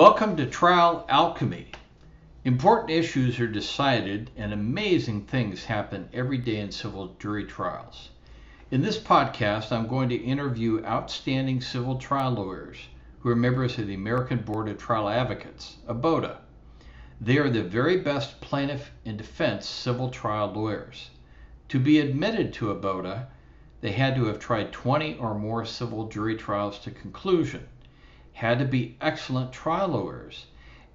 Welcome to Trial Alchemy. Important issues are decided, and amazing things happen every day in civil jury trials. In this podcast, I'm going to interview outstanding civil trial lawyers who are members of the American Board of Trial Advocates, ABOTA. They are the very best plaintiff and defense civil trial lawyers. To be admitted to ABOTA, they had to have tried 20 or more civil jury trials to conclusion had to be excellent trial lawyers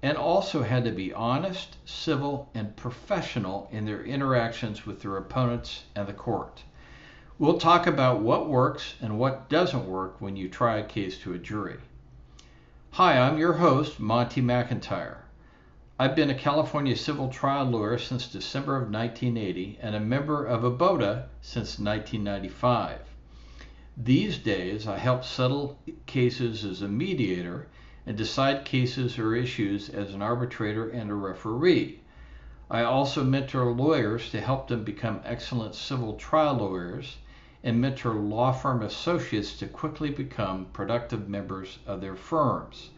and also had to be honest, civil, and professional in their interactions with their opponents and the court. We'll talk about what works and what doesn't work when you try a case to a jury. Hi, I'm your host, Monty McIntyre. I've been a California civil trial lawyer since December of 1980 and a member of ABOTA since 1995. These days, I help settle cases as a mediator and decide cases or issues as an arbitrator and a referee. I also mentor lawyers to help them become excellent civil trial lawyers and mentor law firm associates to quickly become productive members of their firms.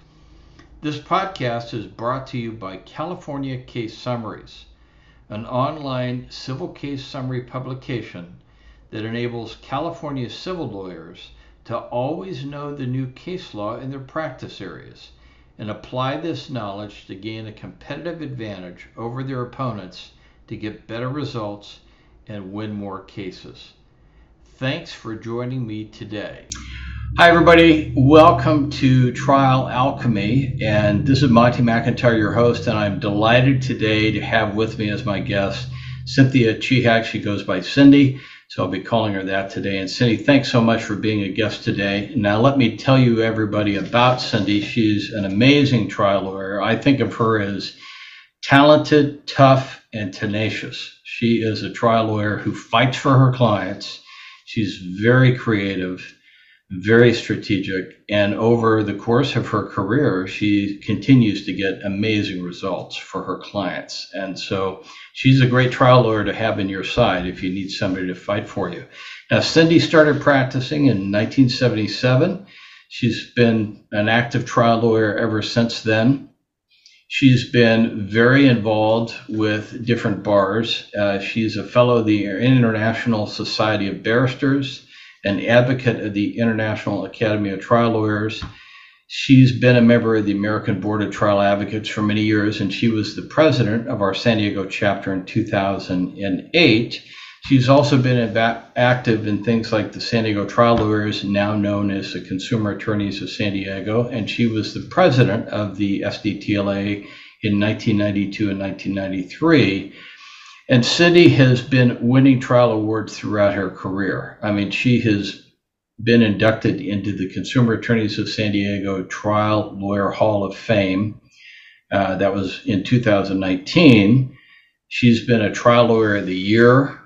This podcast is brought to you by California Case Summaries, an online civil case summary publication that enables California civil lawyers to always know the new case law in their practice areas and apply this knowledge to gain a competitive advantage over their opponents to get better results and win more cases. Thanks for joining me today. Hi, everybody. Welcome to Trial Alchemy. And this is Monty McIntyre, your host, and I'm delighted today to have with me as my guest Cynthia Chihak. She goes by Cindy. So I'll be calling her that today. And Cindy, thanks so much for being a guest today. Now, let me tell you, everybody, about Cindy. She's an amazing trial lawyer. I think of her as talented, tough, and tenacious. She is a trial lawyer who fights for her clients. She's very creative very strategic. And over the course of her career, she continues to get amazing results for her clients. And so she's a great trial lawyer to have in your side if you need somebody to fight for you. Now, Cindy started practicing in 1977. She's been an active trial lawyer ever since then. She's been very involved with different bars. Uh, she's a fellow of the International Society of Barristers an advocate of the International Academy of Trial Lawyers. She's been a member of the American Board of Trial Advocates for many years, and she was the president of our San Diego chapter in 2008. She's also been active in things like the San Diego Trial Lawyers, now known as the Consumer Attorneys of San Diego, and she was the president of the SDTLA in 1992 and 1993. And Cindy has been winning trial awards throughout her career. I mean, she has been inducted into the Consumer Attorneys of San Diego Trial Lawyer Hall of Fame. Uh, that was in 2019. She's been a trial lawyer of the year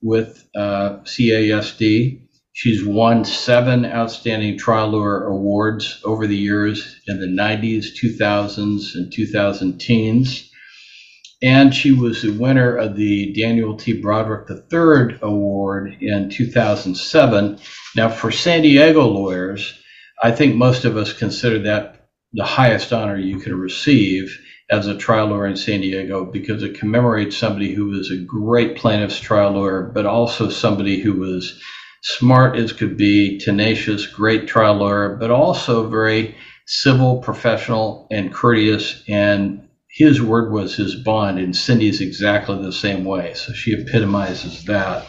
with uh, CASD. She's won seven outstanding trial lawyer awards over the years in the 90s, 2000s, and 2010s and she was the winner of the Daniel T. Broderick III Award in 2007. Now, for San Diego lawyers, I think most of us consider that the highest honor you can receive as a trial lawyer in San Diego because it commemorates somebody who was a great plaintiff's trial lawyer, but also somebody who was smart as could be, tenacious, great trial lawyer, but also very civil, professional, and courteous and his word was his bond, and Cindy's exactly the same way. So she epitomizes that.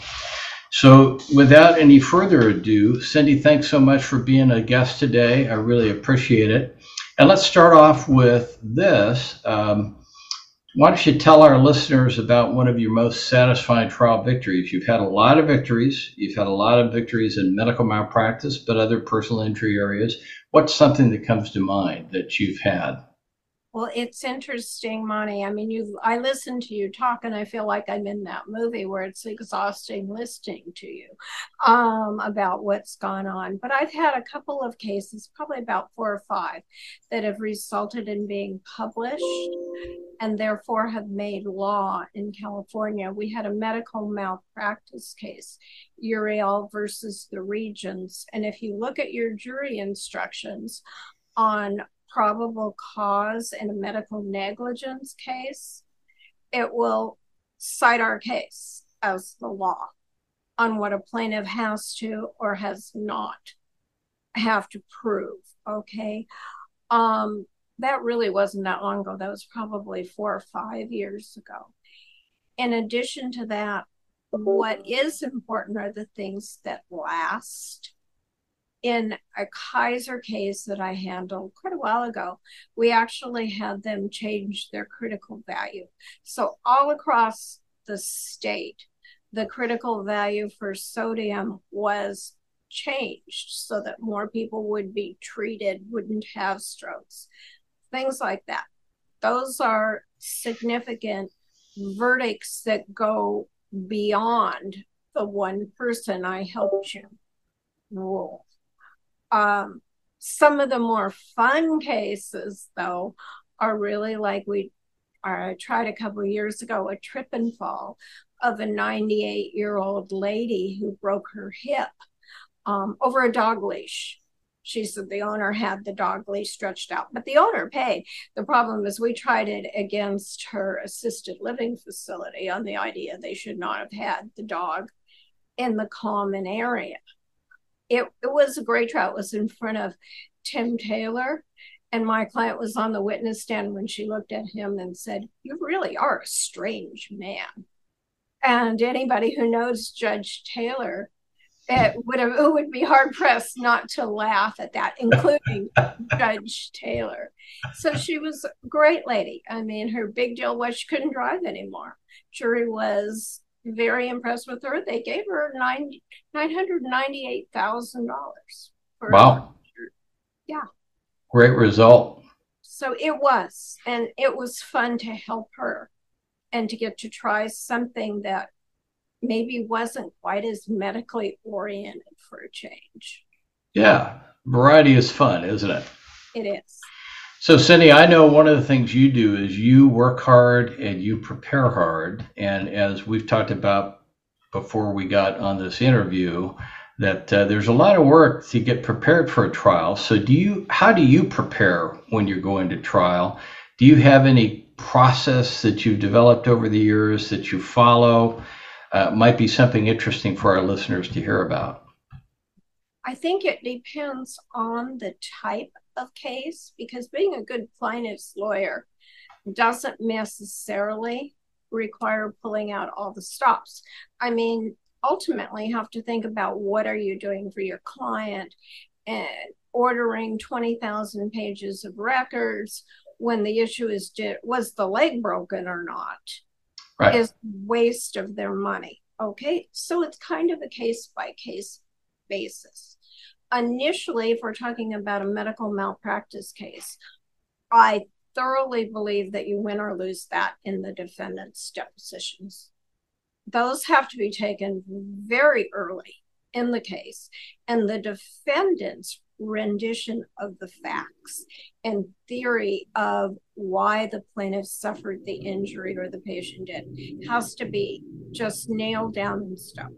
So, without any further ado, Cindy, thanks so much for being a guest today. I really appreciate it. And let's start off with this. Um, why don't you tell our listeners about one of your most satisfying trial victories? You've had a lot of victories. You've had a lot of victories in medical malpractice, but other personal injury areas. What's something that comes to mind that you've had? Well, it's interesting, Monty. I mean, you I listen to you talk and I feel like I'm in that movie where it's exhausting listening to you um, about what's gone on. But I've had a couple of cases, probably about four or five, that have resulted in being published and therefore have made law in California. We had a medical malpractice case, Uriell versus the Regents. And if you look at your jury instructions on probable cause in a medical negligence case, it will cite our case as the law on what a plaintiff has to or has not have to prove. Okay. Um, that really wasn't that long ago. That was probably four or five years ago. In addition to that, what is important are the things that last. In a Kaiser case that I handled quite a while ago, we actually had them change their critical value. So, all across the state, the critical value for sodium was changed so that more people would be treated, wouldn't have strokes, things like that. Those are significant verdicts that go beyond the one person I helped you rule. Um, some of the more fun cases, though, are really like we I tried a couple years ago a trip and fall of a 98 year old lady who broke her hip um, over a dog leash. She said the owner had the dog leash stretched out, but the owner paid. The problem is we tried it against her assisted living facility on the idea they should not have had the dog in the common area. It, it was a great trial. It was in front of Tim Taylor, and my client was on the witness stand when she looked at him and said, You really are a strange man. And anybody who knows Judge Taylor it would have, it would be hard pressed not to laugh at that, including Judge Taylor. So she was a great lady. I mean, her big deal was she couldn't drive anymore. Jury was very impressed with her. They gave her nine nine hundred ninety eight thousand dollars. Wow. Yeah. Great result. So it was, and it was fun to help her and to get to try something that maybe wasn't quite as medically oriented for a change. Yeah, variety is fun, isn't it? It is. So, Cindy, I know one of the things you do is you work hard and you prepare hard. And as we've talked about before we got on this interview, that uh, there's a lot of work to get prepared for a trial. So, do you? How do you prepare when you're going to trial? Do you have any process that you've developed over the years that you follow? uh, might be something interesting for our listeners to hear about. I think it depends on the type of case because being a good plaintiff's lawyer doesn't necessarily require pulling out all the stops. I mean, ultimately you have to think about what are you doing for your client and ordering 20,000 pages of records when the issue is did, was the leg broken or not right. is waste of their money. Okay, so it's kind of a case by case basis. Initially, if we're talking about a medical malpractice case, I thoroughly believe that you win or lose that in the defendant's depositions. Those have to be taken very early in the case, and the defendant's rendition of the facts and theory of why the plaintiff suffered the injury or the patient did has to be just nailed down in stone.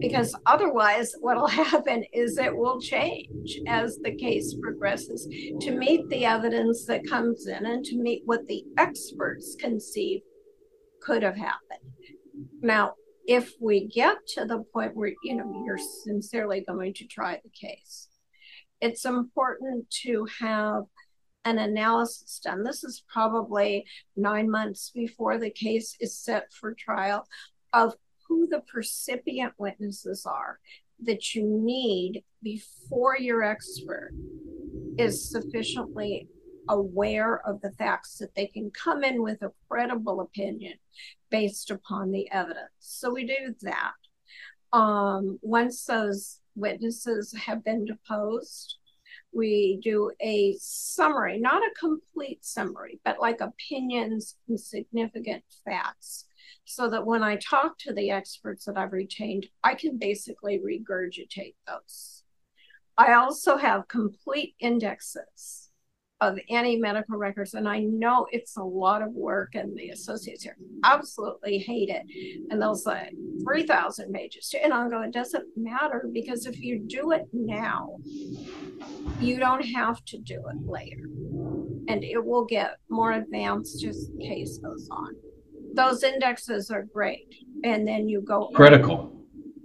Because otherwise, what will happen is it will change as the case progresses to meet the evidence that comes in and to meet what the experts conceive could have happened. Now, if we get to the point where you know you're sincerely going to try the case it's important to have an analysis done. This is probably nine months before the case is set for trial of who the percipient witnesses are that you need before your expert is sufficiently aware of the facts that they can come in with a credible opinion based upon the evidence. So we do that. Um, once those witnesses have been deposed. We do a summary, not a complete summary, but like opinions and significant facts, so that when I talk to the experts that I've retained, I can basically regurgitate those. I also have complete indexes of any medical records. And I know it's a lot of work, and the associates here absolutely hate it. And they'll say 3,000 pages. And I'll go, it doesn't matter because if you do it now, you don't have to do it later. and it will get more advanced as the case goes on. Those indexes are great. And then you go critical.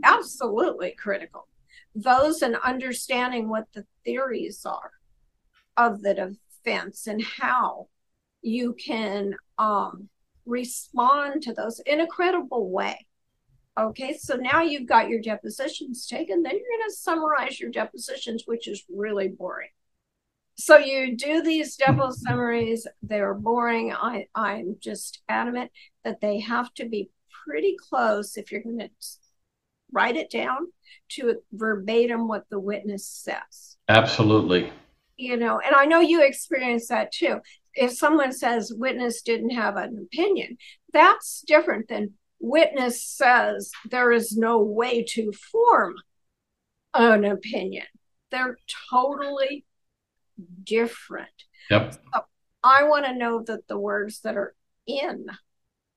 Absolutely critical. Those and understanding what the theories are of the defense and how you can um, respond to those in a credible way. Okay, so now you've got your depositions taken, then you're going to summarize your depositions, which is really boring. So you do these depo summaries, they're boring. I, I'm just adamant that they have to be pretty close if you're going to write it down to verbatim what the witness says. Absolutely. You know, and I know you experience that too. If someone says witness didn't have an opinion, that's different than witness says there is no way to form an opinion. They're totally different. Yep. So I want to know that the words that are in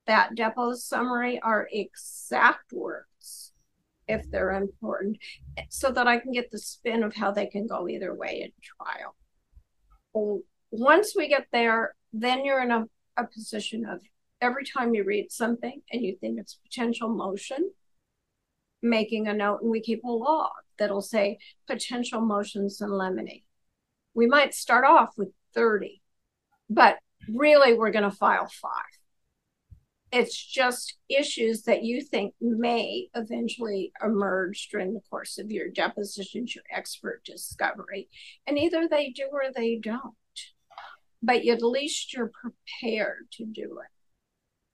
that depo summary are exact words if they're important so that I can get the spin of how they can go either way in trial. Once we get there, then you're in a, a position of every time you read something and you think it's potential motion, making a note, and we keep a log that'll say potential motions in limine. We might start off with 30, but really we're going to file five. It's just issues that you think may eventually emerge during the course of your depositions, your expert discovery. And either they do or they don't. But at least you're prepared to do it.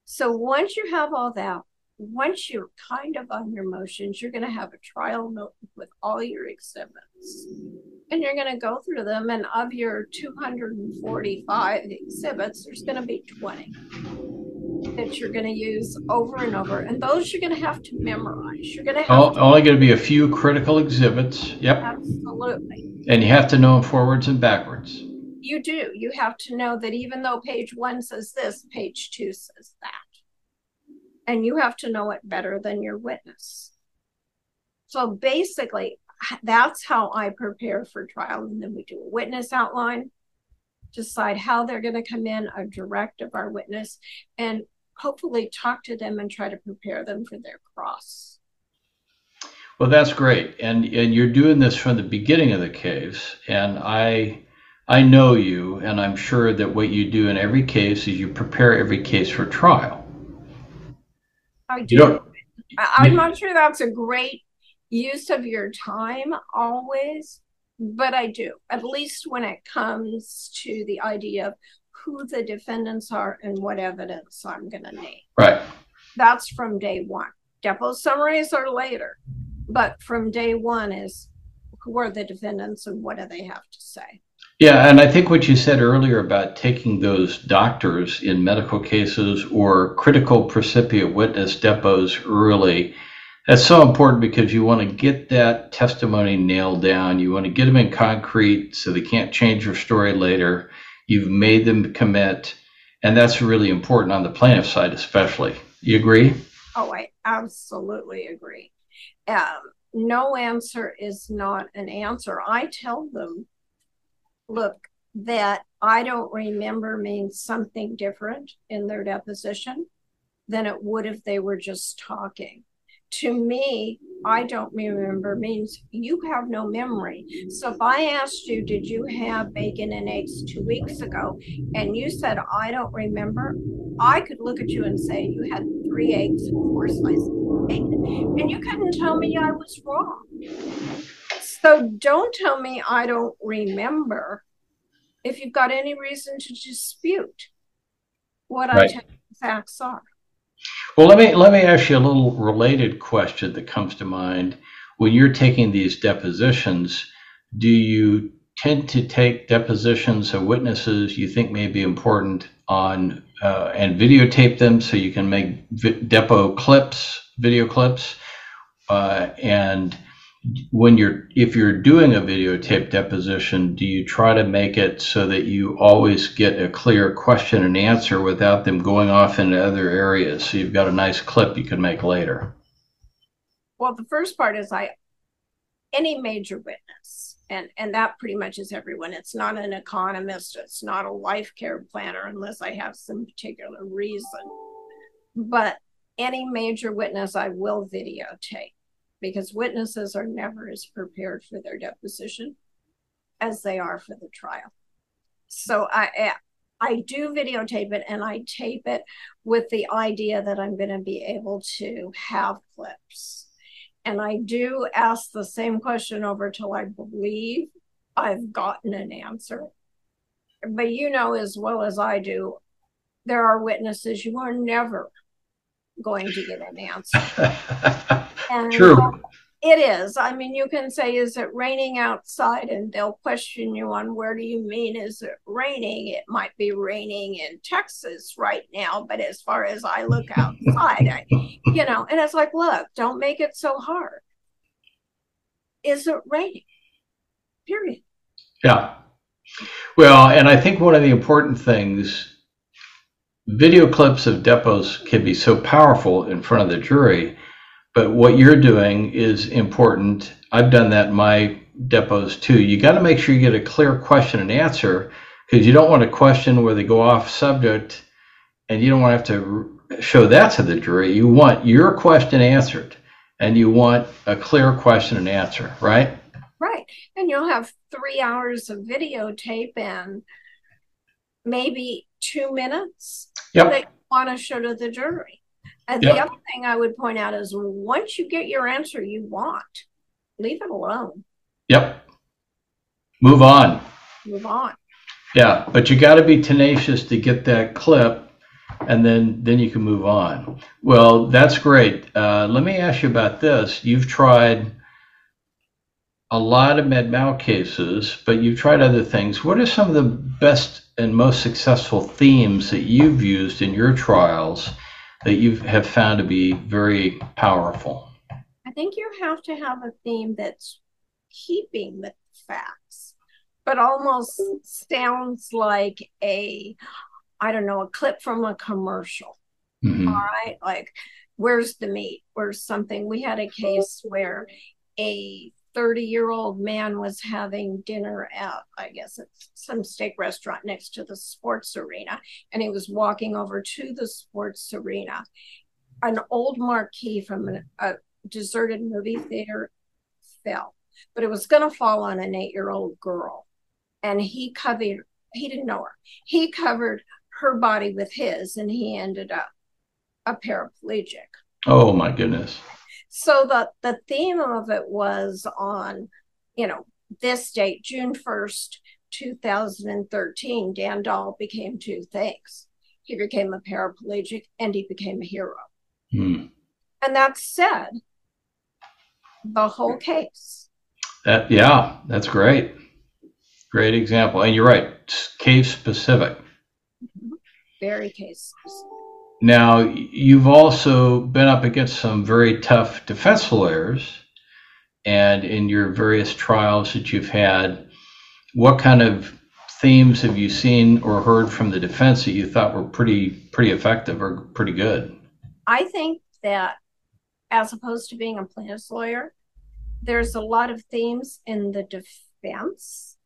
So once you have all that, once you're kind of on your motions, you're going to have a trial note with all your exhibits. And you're going to go through them. And of your 245 exhibits, there's going to be 20 that you're going to use over and over. And those you're going to have to memorize. You're going to have only going to be a few critical exhibits. Yep. Absolutely. And you have to know them forwards and backwards you do. You have to know that even though page one says this, page two says that. And you have to know it better than your witness. So basically, that's how I prepare for trial. And then we do a witness outline, decide how they're going to come in, a direct of our witness, and hopefully talk to them and try to prepare them for their cross. Well, that's great. And and you're doing this from the beginning of the case. And I I know you, and I'm sure that what you do in every case is you prepare every case for trial. I do. Don't, I'm not sure that's a great use of your time always, but I do, at least when it comes to the idea of who the defendants are and what evidence I'm going to need. Right. That's from day one. Depo summaries are later, but from day one is who are the defendants and what do they have to say? Yeah, and I think what you said earlier about taking those doctors in medical cases or critical percipient witness depos early, that's so important because you want to get that testimony nailed down. You want to get them in concrete so they can't change their story later. You've made them commit, and that's really important on the plaintiff side, especially. You agree? Oh, I absolutely agree. Um, no answer is not an answer. I tell them look, that I don't remember means something different in their deposition than it would if they were just talking. To me, I don't remember means you have no memory. So if I asked you, did you have bacon and eggs two weeks ago? And you said, I don't remember, I could look at you and say, you had three eggs and four slices of bacon. And you couldn't tell me I was wrong. So don't tell me I don't remember if you've got any reason to dispute what right. I tell the facts are. Well, let me let me ask you a little related question that comes to mind. When you're taking these depositions, do you tend to take depositions of witnesses you think may be important on uh, and videotape them so you can make vi- depo clips, video clips, uh, and when you're if you're doing a videotape deposition do you try to make it so that you always get a clear question and answer without them going off into other areas so you've got a nice clip you can make later well the first part is i any major witness, and, and that pretty much is everyone. It's not an economist, it's not a life care planner unless I have some particular reason. But any major witness, I will videotape because witnesses are never as prepared for their deposition as they are for the trial. So I I do videotape it and I tape it with the idea that I'm going to be able to have clips. And I do ask the same question over till I believe I've gotten an answer. But you know as well as I do, there are witnesses you are never going to get an answer. and, True. It is. I mean, you can say, is it raining outside? And they'll question you on where do you mean is it raining? It might be raining in Texas right now, but as far as I look outside, I, you know, and it's like, look, don't make it so hard. Is it raining? Period. Yeah. Well, and I think one of the important things, video clips of depos can be so powerful in front of the jury but what you're doing is important. I've done that in my depos too. You got to make sure you get a clear question and answer because you don't want a question where they go off subject and you don't want to have to show that to the jury. You want your question answered and you want a clear question and answer, right? Right. And you'll have three hours of videotape and maybe two minutes yep. that you want to show to the jury. And yep. the other thing I would point out is once you get your answer you want, leave it alone. Yep. Move on. Move on. Yeah, but you got to be tenacious to get that clip, and then then you can move on. Well, that's great. Uh, let me ask you about this. You've tried a lot of med mal cases, but you've tried other things. What are some of the best and most successful themes that you've used in your trials? That you have found to be very powerful? I think you have to have a theme that's keeping the facts, but almost sounds like a, I don't know, a clip from a commercial. Mm-hmm. All right. Like, where's the meat? Where's something? We had a case where a 30 year old man was having dinner at, I guess, it's some steak restaurant next to the sports arena. And he was walking over to the sports arena. An old marquee from an, a deserted movie theater fell, but it was going to fall on an eight year old girl. And he covered, he didn't know her. He covered her body with his, and he ended up a paraplegic. Oh, my goodness so the the theme of it was on you know this date june 1st 2013 dan dahl became two things. He became a paraplegic and he became a hero. Hmm. and that said the whole case. That yeah that's great. Great example. And you're right case specific. Mm-hmm. very case specific now, you've also been up against some very tough defense lawyers, and in your various trials that you've had, what kind of themes have you seen or heard from the defense that you thought were pretty pretty effective or pretty good? I think that as opposed to being a plaintiff's lawyer, there's a lot of themes in the defense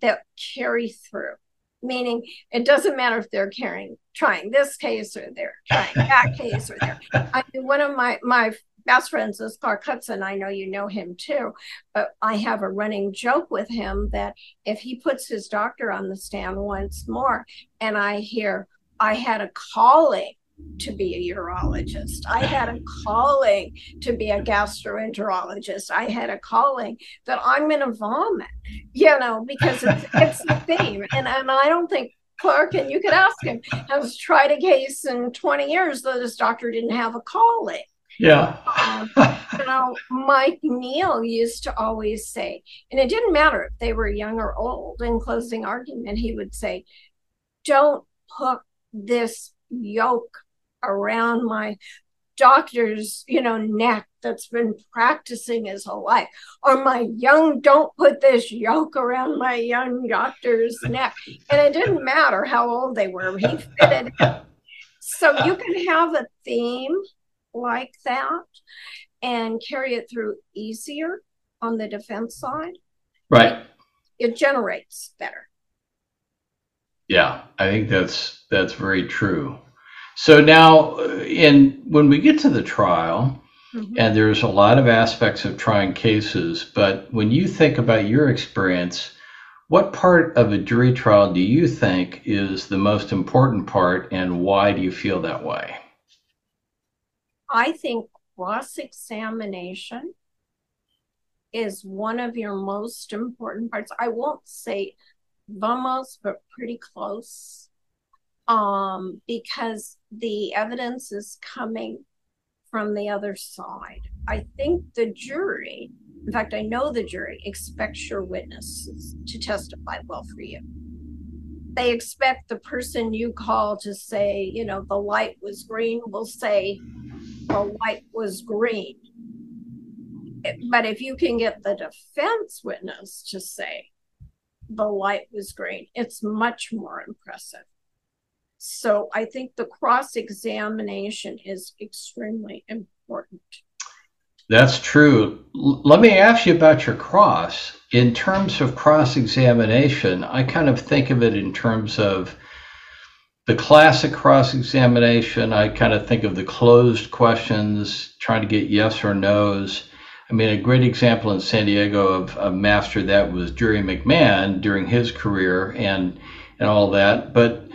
that carry through meaning it doesn't matter if they're carrying trying this case or they're trying that case or they're I mean, one of my my best friends is Clark Hudson. I know you know him too, but I have a running joke with him that if he puts his doctor on the stand once more and I hear I had a calling to be a urologist. I had a calling to be a gastroenterologist. I had a calling that I'm going to vomit, you know, because it's, it's the theme. And, and I don't think Clark, and you could ask him, has tried a case in 20 years that his doctor didn't have a calling. Yeah. um, you know, Mike Neil used to always say, and it didn't matter if they were young or old, in closing argument, he would say, don't put this yoke around my doctor's you know neck that's been practicing his whole life or my young don't put this yoke around my young doctor's neck and it didn't matter how old they were he fitted so you can have a theme like that and carry it through easier on the defense side. Right. It generates better. Yeah, I think that's that's very true. So now, uh, in when we get to the trial, mm-hmm. and there's a lot of aspects of trying cases, but when you think about your experience, what part of a jury trial do you think is the most important part, and why do you feel that way? I think cross examination is one of your most important parts. I won't say the most, but pretty close. Um, because the evidence is coming from the other side. I think the jury, in fact, I know the jury expects your witnesses to testify well for you. They expect the person you call to say, you know, the light was green, will say, the light was green. But if you can get the defense witness to say the light was green, it's much more impressive. So I think the cross examination is extremely important. That's true. L- let me ask you about your cross. In terms of cross examination, I kind of think of it in terms of the classic cross examination. I kind of think of the closed questions, trying to get yes or no's. I mean, a great example in San Diego of a master that was Jerry McMahon during his career and and all that. But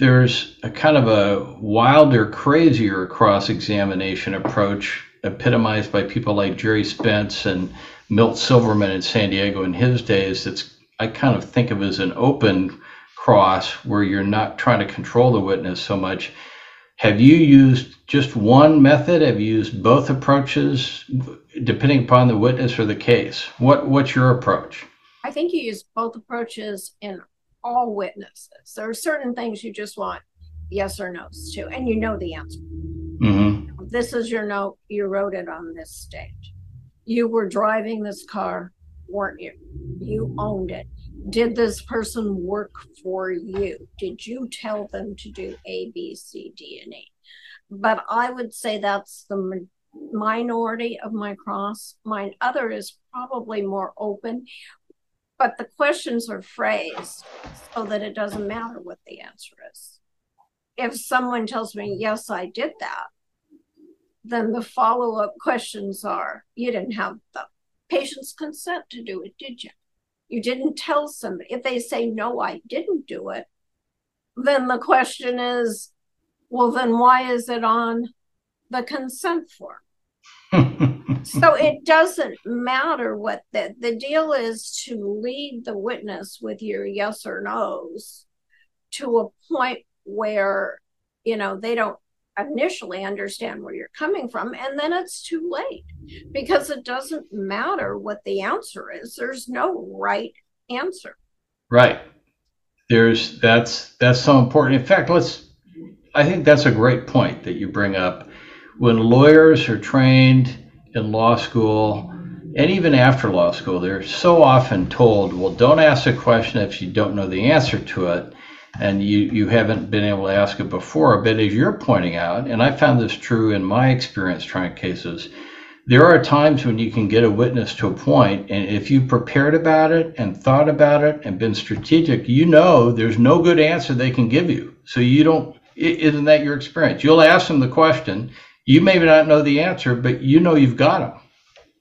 there's a kind of a wilder, crazier cross examination approach epitomized by people like Gerry Spence and Milt Silverman in San Diego in his days. That's I kind of think of as an open cross where you're not trying to control the witness so much. Have you used just one method? Have you used both approaches depending upon the witness or the case? What what's your approach? I think you use both approaches in all witnesses. There are certain things you just want yes or no's to, and you know the answer. Mm-hmm. This is your note. You wrote it on this stage. You were driving this car, weren't you? You owned it. Did this person work for you? Did you tell them to do A, B, C, D, and E? But I would say that's the minority of my cross. Mine other is probably more open but the questions are phrased so that it doesn't matter what the answer is. If someone tells me, yes, I did that, then the follow up questions are, you didn't have the patient's consent to do it, did you? You didn't tell somebody. If they say, no, I didn't do it, then the question is, well, then why is it on the consent form? so it doesn't matter what the the deal is to lead the witness with your yes or no's to a point where you know they don't initially understand where you're coming from and then it's too late. Because it doesn't matter what the answer is there's no right answer. Right. There's that's that's so important. In fact let's i think that's a great point that you bring up. When lawyers are trained in law school and even after law school, they're so often told, well, don't ask a question if you don't know the answer to it and you, you haven't been able to ask it before. But as you're pointing out, and I found this true in my experience trying cases, there are times when you can get a witness to a point, and if you prepared about it and thought about it and been strategic, you know there's no good answer they can give you. So you don't, isn't that your experience? You'll ask them the question, you may not know the answer, but you know you've got them.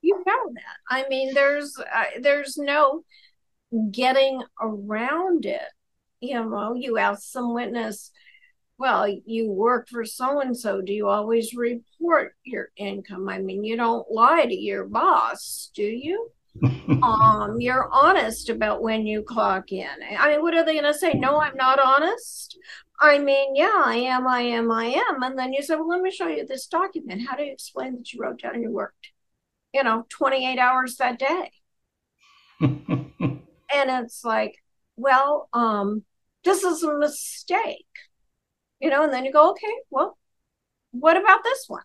You know that. I mean, there's uh, there's no getting around it. You know, you ask some witness, well, you work for so and so. Do you always report your income? I mean, you don't lie to your boss, do you? um, you're honest about when you clock in. I mean, what are they going to say? No, I'm not honest. I mean, yeah, I am, I am, I am. And then you say, well, let me show you this document. How do you explain that you wrote down you worked, you know, 28 hours that day? and it's like, well, um, this is a mistake, you know, and then you go, okay, well, what about this one?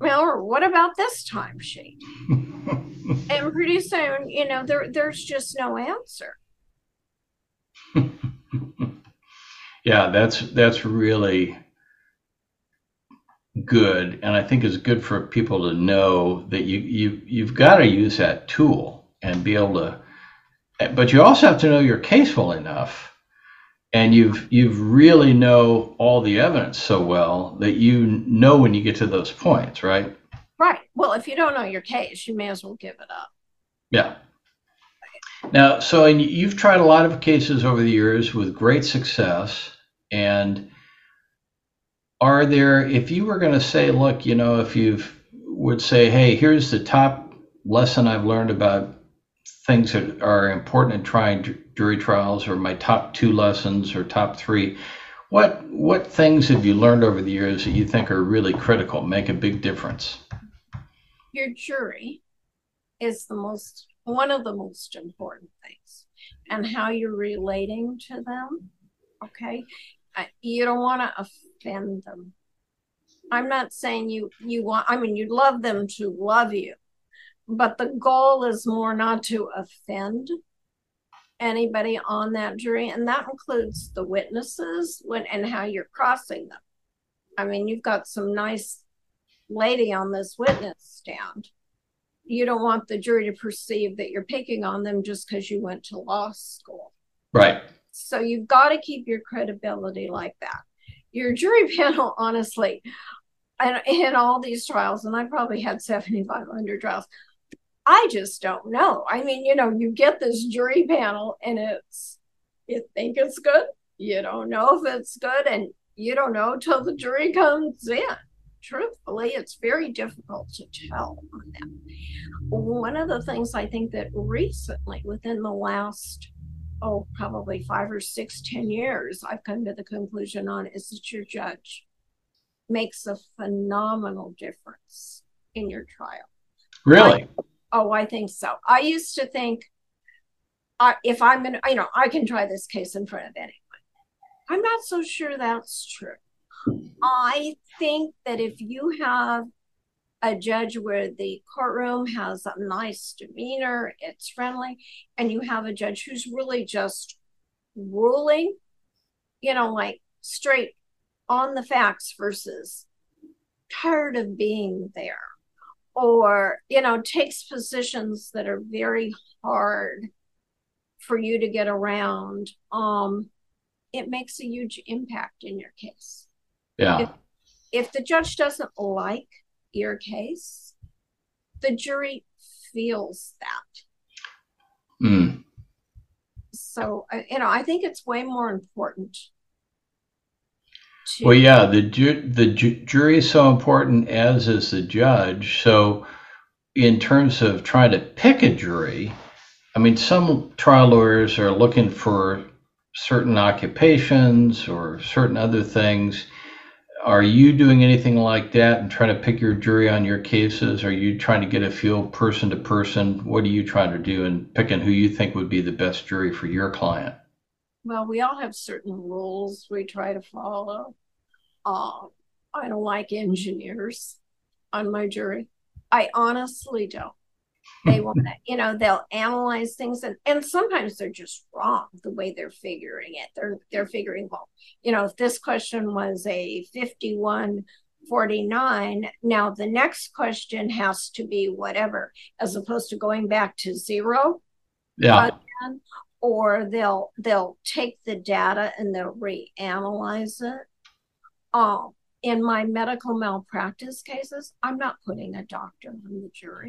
Well, or what about this timesheet? and pretty soon, you know, there there's just no answer. Yeah, that's that's really good, and I think it's good for people to know that you you you've got to use that tool and be able to. But you also have to know your case well enough, and you've you've really know all the evidence so well that you know when you get to those points, right? Right. Well, if you don't know your case, you may as well give it up. Yeah. Now, so and you've tried a lot of cases over the years with great success, and are there if you were going to say look you know if you would say hey here's the top lesson i've learned about things that are important in trying jury trials or my top two lessons or top three what what things have you learned over the years that you think are really critical make a big difference? Your jury is the most one of the most important things. And how you're relating to them okay you don't want to offend them. I'm not saying you you want I mean you'd love them to love you, but the goal is more not to offend anybody on that jury and that includes the witnesses when and how you're crossing them. I mean, you've got some nice lady on this witness stand. You don't want the jury to perceive that you're picking on them just because you went to law school. Right. So you've got to keep your credibility like that. Your jury panel, honestly, and in all these trials, and I probably had 7,500 trials, I just don't know. I mean, you know, you get this jury panel and it's, you think it's good, you don't know if it's good, and you don't know till the jury comes in. Truthfully, it's very difficult to tell on that. One of the things I think that recently, within the last oh, probably five or six, ten years, I've come to the conclusion on is that your judge makes a phenomenal difference in your trial. Really? I, oh, I think so. I used to think uh, if I'm going to, you know, I can try this case in front of anyone. I'm not so sure that's true. I think that if you have a judge where the courtroom has a nice demeanor, it's friendly, and you have a judge who's really just ruling, you know, like straight on the facts versus tired of being there or, you know, takes positions that are very hard for you to get around. Um, it makes a huge impact in your case. Yeah. If, if the judge doesn't like your case, the jury feels that. Mm. So, you know, I think it's way more important. To- well, yeah, the ju- the ju- jury is so important, as is the judge. So, in terms of trying to pick a jury, I mean, some trial lawyers are looking for certain occupations or certain other things are you doing anything like that and trying to pick your jury on your cases? Are you trying to get a feel person to person? What are you trying to do in picking who you think would be the best jury for your client? Well, we all have certain rules we try to follow. Uh, I don't like engineers on my jury. I honestly don't. They want to, you know, they'll analyze things and, and sometimes they're just wrong the way they're figuring it. They're they're figuring, well, you know, if this question was a 51 49, now the next question has to be whatever, as opposed to going back to zero. Yeah. Again, or they'll they'll take the data and they'll reanalyze it. Um, in my medical malpractice cases, I'm not putting a doctor on the jury.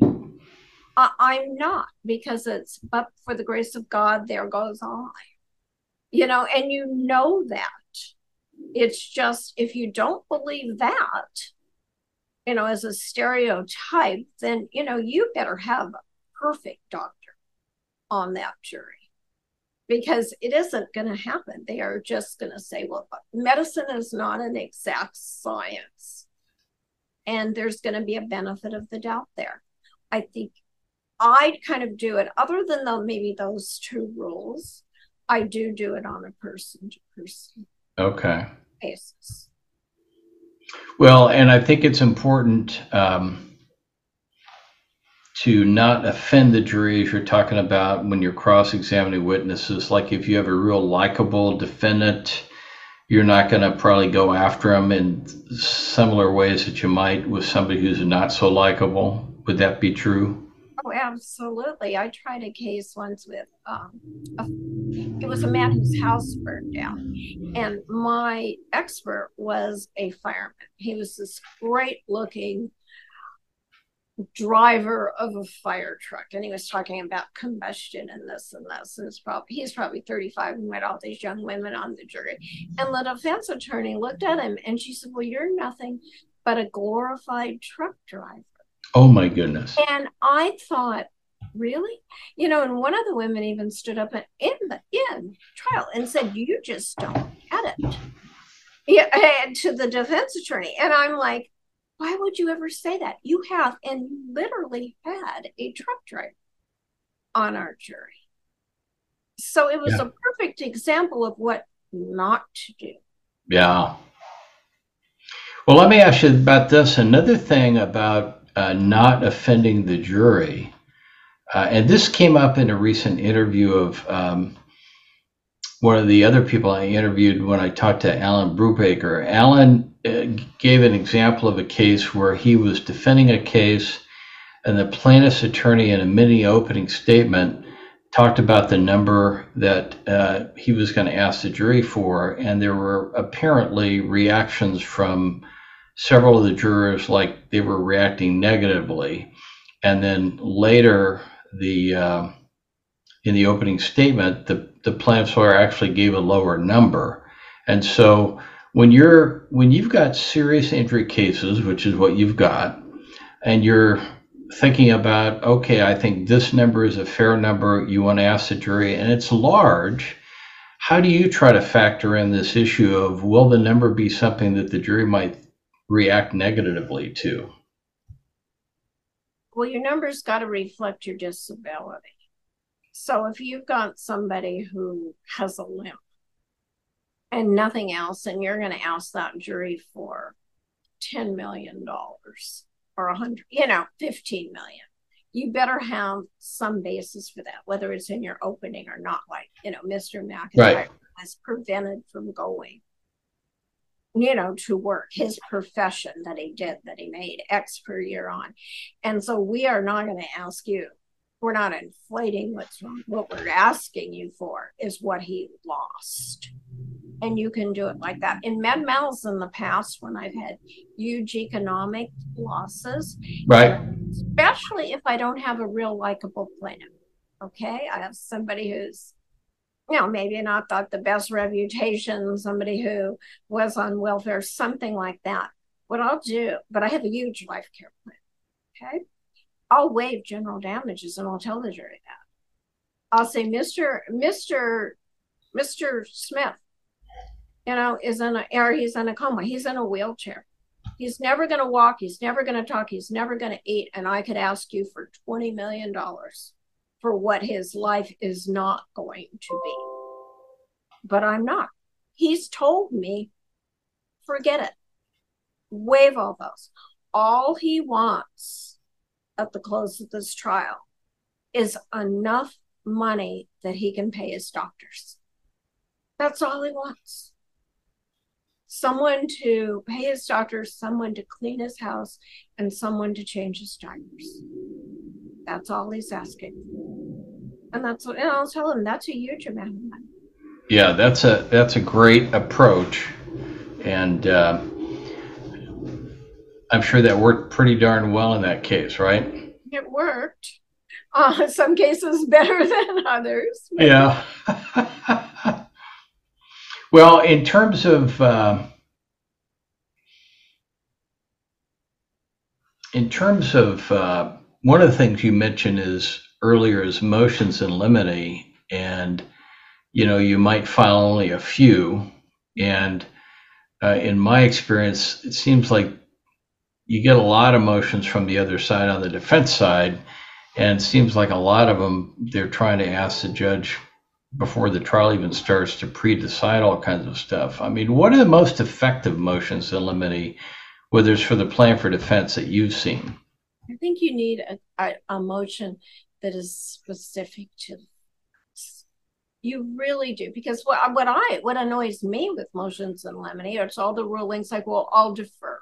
I, am not because it's but for the grace of God, there goes I. You know, and you know that. It's just if you don't believe that, you know, as a stereotype, then you know, you better have a perfect doctor on that jury. Because it isn't going to happen. They are just going to say, well, medicine is not an exact science. And there's going to be a benefit of the doubt there. I think I kind of do it, other than the, maybe those two rules, I do do it on a person to person okay basis. Well, and I think it's important um, to not offend the jury if you're talking about when you're cross examining witnesses. Like if you have a real likable defendant you're not going to probably go after them in similar ways that you might with somebody who's not so likable. Would that be true? Oh, absolutely. I tried a case once with, um, a, it was a man whose house burned down. And my expert was a fireman. He was this great looking driver of a fire truck and he was talking about combustion and this and this and it's probably he's probably 35 and met all these young women on the jury and the defense attorney looked at him and she said well you're nothing but a glorified truck driver oh my goodness and i thought really you know and one of the women even stood up in the in trial and said you just don't get it yeah and to the defense attorney and i'm like why would you ever say that? You have, and you literally had a truck driver on our jury. So it was yeah. a perfect example of what not to do. Yeah. Well, let me ask you about this. Another thing about not offending the jury, uh, and this came up in a recent interview of um, one of the other people I interviewed when I talked to Alan Brubaker. Alan uh, gave an example of a case where he was defending a case, and the plaintiff's attorney, in a mini opening statement, talked about the number that uh, he was going to ask the jury for, and there were apparently reactions from several of the jurors like they were reacting negatively, and then later the uh, in the opening statement, the, the plaintiff's lawyer actually gave a lower number. And so when you're when you've got serious injury cases, which is what you've got, and you're thinking about, okay, I think this number is a fair number, you want to ask the jury, and it's large, how do you try to factor in this issue of will the number be something that the jury might react negatively to? Well, your number's got to reflect your disability. So if you've got somebody who has a limp and nothing else, and you're going to ask that jury for $10 million or a hundred, you know, 15 million. You better have some basis for that, whether it's in your opening or not. Like, you know, Mr. McIntyre right. was prevented from going, you know, to work, his profession that he did, that he made X per year on. And so we are not going to ask you we're not inflating what's wrong. What we're asking you for is what he lost. And you can do it like that. In med mals in the past, when I've had huge economic losses, right? Especially if I don't have a real likable plaintiff. Okay, I have somebody who's, you know, maybe not got the best reputation, somebody who was on welfare, something like that. What I'll do, but I have a huge life care plan. Okay I'll waive general damages and I'll tell the jury that. I'll say, Mr. Mr. Mr. Smith, you know, is in a or he's in a coma. He's in a wheelchair. He's never going to walk. He's never going to talk. He's never going to eat. And I could ask you for $20 million for what his life is not going to be. But I'm not. He's told me, forget it. Waive all those. All he wants at the close of this trial is enough money that he can pay his doctors. That's all he wants. Someone to pay his doctors, someone to clean his house, and someone to change his diapers. That's all he's asking. And that's what and I'll tell him that's a huge amount of money. Yeah, that's a that's a great approach. And uh, I'm sure that worked pretty darn well in that case, right? It worked. Uh, some cases better than others. Yeah. well, in terms of uh, in terms of uh, one of the things you mentioned is earlier is motions in limine, and you know you might file only a few, and uh, in my experience, it seems like you get a lot of motions from the other side on the defense side, and seems like a lot of them they're trying to ask the judge before the trial even starts to pre-decide all kinds of stuff. I mean, what are the most effective motions in limine, whether it's for the plan for defense that you've seen? I think you need a, a, a motion that is specific to You really do. Because what, what I what annoys me with motions in limine, it's all the rulings like, well, I'll defer.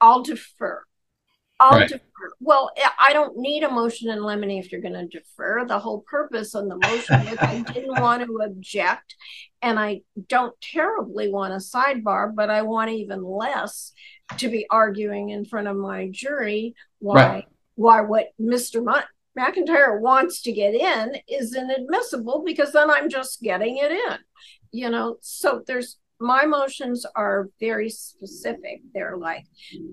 I'll defer. I'll right. defer. Well, I don't need a motion in limine if you're going to defer. The whole purpose on the motion is I didn't want to object, and I don't terribly want a sidebar, but I want even less to be arguing in front of my jury why right. why what Mr. McIntyre wants to get in is inadmissible because then I'm just getting it in. You know, so there's my motions are very specific. They're like,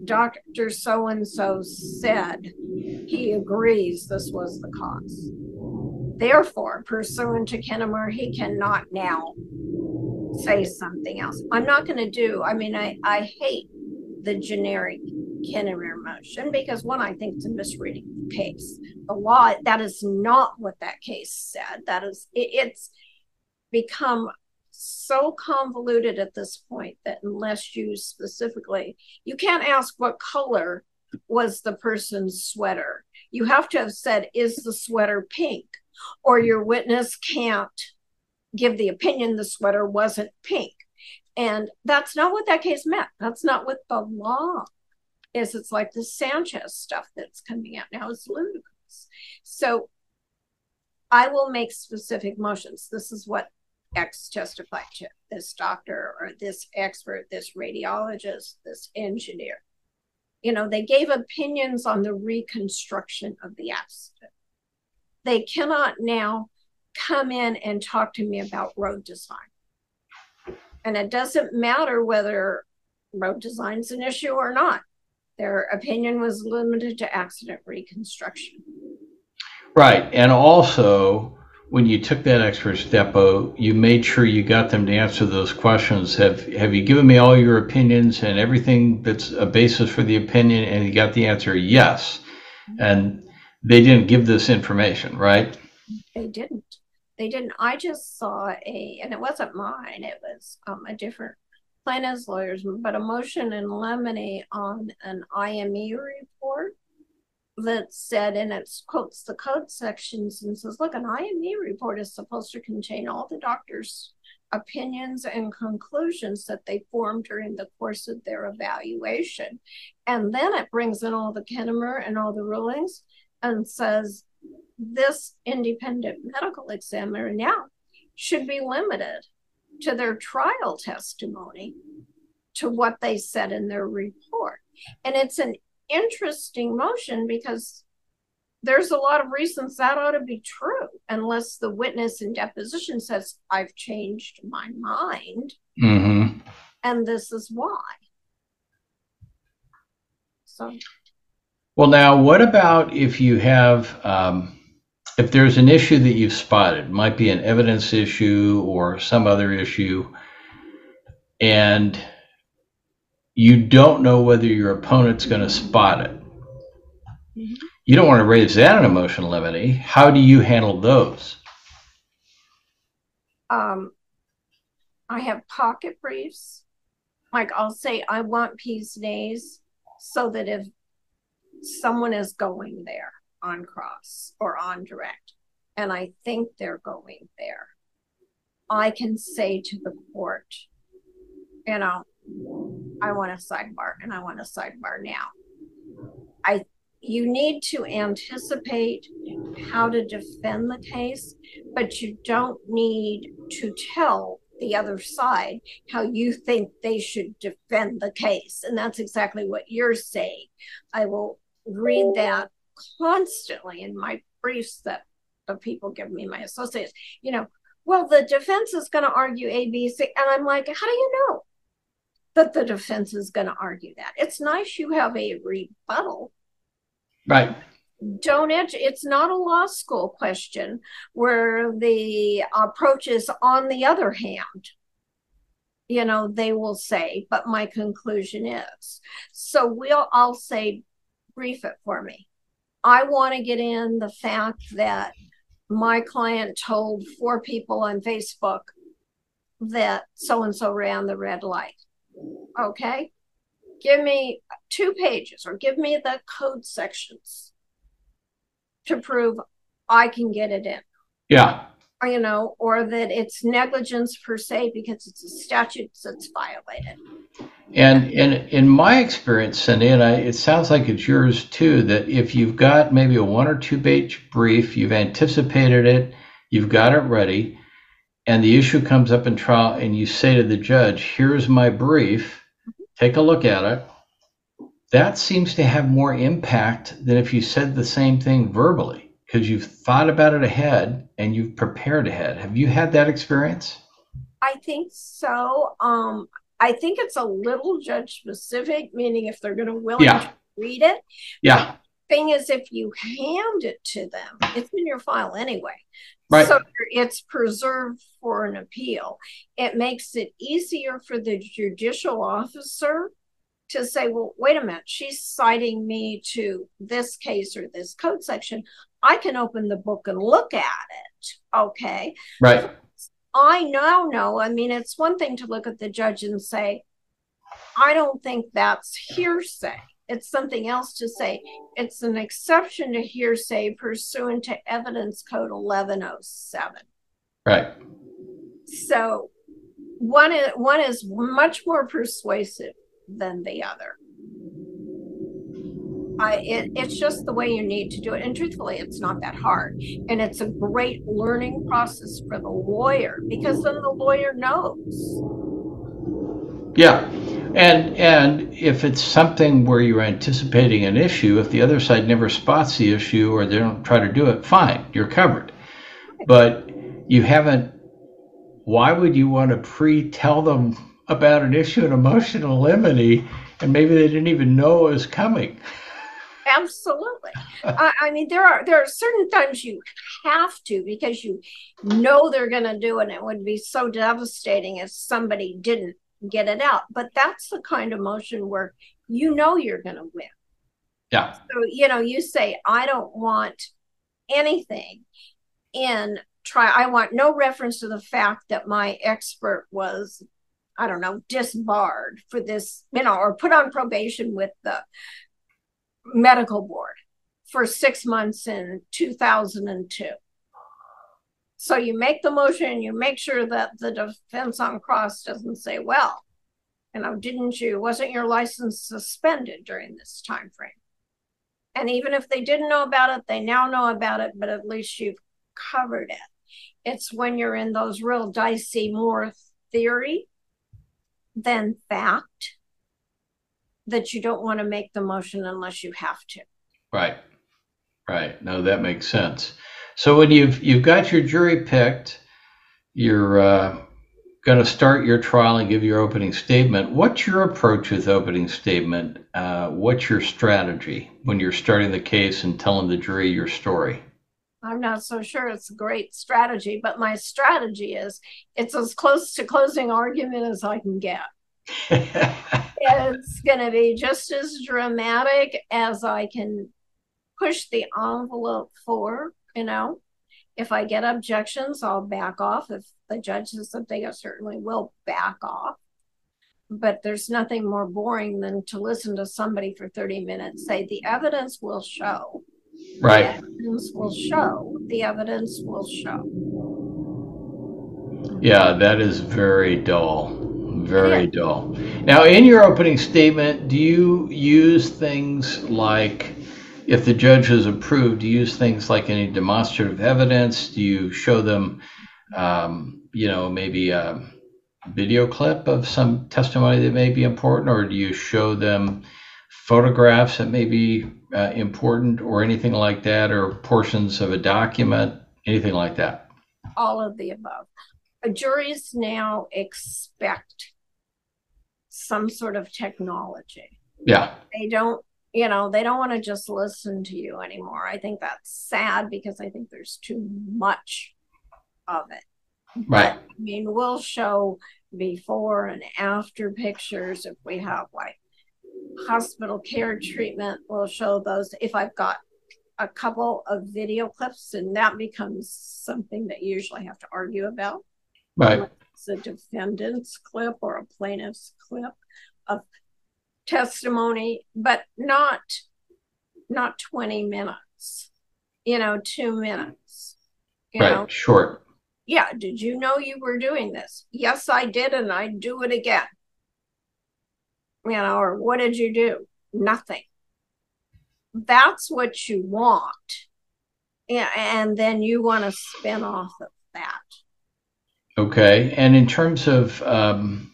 Dr. So and so said he agrees this was the cause. Therefore, pursuant to Kennemur, he cannot now say something else. I'm not going to do, I mean, I, I hate the generic Kennemur motion because one, I think it's a misreading of the case. The law, that is not what that case said. That is, it, it's become so convoluted at this point that unless you specifically, you can't ask what color was the person's sweater. You have to have said, is the sweater pink? Or your witness can't give the opinion the sweater wasn't pink. And that's not what that case meant. That's not what the law is. It's like the Sanchez stuff that's coming out now is ludicrous. So I will make specific motions. This is what X testified to this doctor or this expert, this radiologist, this engineer. You know, they gave opinions on the reconstruction of the accident. They cannot now come in and talk to me about road design. And it doesn't matter whether road design is an issue or not. Their opinion was limited to accident reconstruction. Right. And also, when you took that expert's depo, you made sure you got them to answer those questions. Have Have you given me all your opinions and everything that's a basis for the opinion? And you got the answer yes. And they didn't give this information, right? They didn't. They didn't. I just saw a, and it wasn't mine. It was um, a different plaintiff's lawyers, but a motion in limine on an IME report that said, and it quotes the code sections and says, look, an IME report is supposed to contain all the doctor's opinions and conclusions that they formed during the course of their evaluation. And then it brings in all the Kennemur and all the rulings and says, this independent medical examiner now should be limited to their trial testimony to what they said in their report. And it's an interesting motion because there's a lot of reasons that ought to be true, unless the witness in deposition says, I've changed my mind. Mm-hmm. And this is why. So. Well, now, what about if you have, um, if there's an issue that you've spotted, might be an evidence issue or some other issue, and you don't know whether your opponent's going to spot it. Mm-hmm. You don't want to raise that in a motion limine. How do you handle those? Um, I have pocket briefs. Like I'll say, I want P's and A's so that if someone is going there on cross or on direct, and I think they're going there, I can say to the court, you know, I want a sidebar and I want a sidebar now. I you need to anticipate how to defend the case, but you don't need to tell the other side how you think they should defend the case. And that's exactly what you're saying. I will read that constantly in my briefs that the people give me, my associates, you know, well, the defense is going to argue A, B, C. And I'm like, how do you know? that the defense is going to argue that. It's nice you have a rebuttal. Right. Don't it? It's not a law school question where the approach is on the other hand. You know, they will say, but my conclusion is. So we'll, I'll say, brief it for me. I want to get in the fact that my client told four people on Facebook that so and so ran the red light. Okay. Give me two pages or give me the code sections to prove I can get it in. Yeah. You know, or that it's negligence per se because it's a statute that's violated. And in in my experience, Cindy, and I, it sounds like it's yours too, that if you've got maybe a one or two page brief, you've anticipated it, you've got it ready, and the issue comes up in trial, and you say to the judge, "Here's my brief. Take a look at it." That seems to have more impact than if you said the same thing verbally because you've thought about it ahead and you've prepared ahead. Have you had that experience? I think so. Um, I think it's a little judge specific, meaning if they're going to willing yeah. to read it. Yeah. Thing is, if you hand it to them, it's in your file anyway. Right. So it's preserved for an appeal. It makes it easier for the judicial officer to say, well, wait a minute, she's citing me to this case or this code section. I can open the book and look at it. Okay. Right. I now know. I mean, it's one thing to look at the judge and say, I don't think that's hearsay. It's something else to say. It's an exception to hearsay pursuant to Evidence Code 1107. Right. So one is, one is much more persuasive than the other. I, it, it's just the way you need to do it. And truthfully, it's not that hard. And it's a great learning process for the lawyer because then the lawyer knows. Yeah. And and if it's something where you're anticipating an issue, if the other side never spots the issue or they don't try to do it, fine, you're covered. But you haven't why would you want to pre-tell them about an issue in emotional limine and maybe they didn't even know it was coming? absolutely. I, I, mean there are there are certain times you have to because you know they're going to do it and it would be so devastating if somebody didn't get it out. But that's the kind of motion where you know you're going to win. Yeah. So you know you say i don't want anything in try i want no reference to the fact that my expert was I don't know, disbarred for this, you know, or put on probation with the medical board for six months in 2002. So you make the motion, you make sure that the defense on cross doesn't say, well, you know, didn't you, wasn't your license suspended during this time frame? And even if they didn't know about it, they now know about it, but at least you've covered it. It's when you're in those real dicey, more theory than fact that you don't want to make the motion unless you have to. Right. Right. No, that makes sense. So when you've you've got your jury picked, you're uh, going to start your trial and give your opening statement. What's your approach with opening statement? Uh, what's your strategy when you're starting the case and telling the jury your story? I'm not so sure it's a great strategy, but my strategy is it's as close to closing argument as I can get. It's going to be just as dramatic as I can push the envelope for, you know. If I get objections, I'll back off. If the judge says something, I certainly will back off. But there's nothing more boring than to listen to somebody for 30 minutes say, the evidence will show. Right. The evidence will show. The evidence will show. Yeah, that is very dull very dull. Now, in your opening statement, do you use things like, if the judge has approved, do you use things like any demonstrative evidence? Do you show them, um, you know, maybe a video clip of some testimony that may be important, or do you show them photographs that may be uh, important, or anything like that, or portions of a document, anything like that? All of the above juries now expect some sort of technology. Yeah. They don't, you know, they don't want to just listen to you anymore. I think that's sad because I think there's too much of it. Right. But, I mean, we'll show before and after pictures if we have like hospital care treatment, we'll show those. If I've got a couple of video clips, and that becomes something that you usually have to argue about. Right. It's a defendant's clip or a plaintiff's clip of testimony, but not not 20 minutes, you know, two minutes. right, know? short. Yeah, did you know you were doing this? Yes, I did, and I'd do it again. You know, or what did you do? Nothing. That's what you want. And then you want to spin off of that. Okay. And in terms of, um,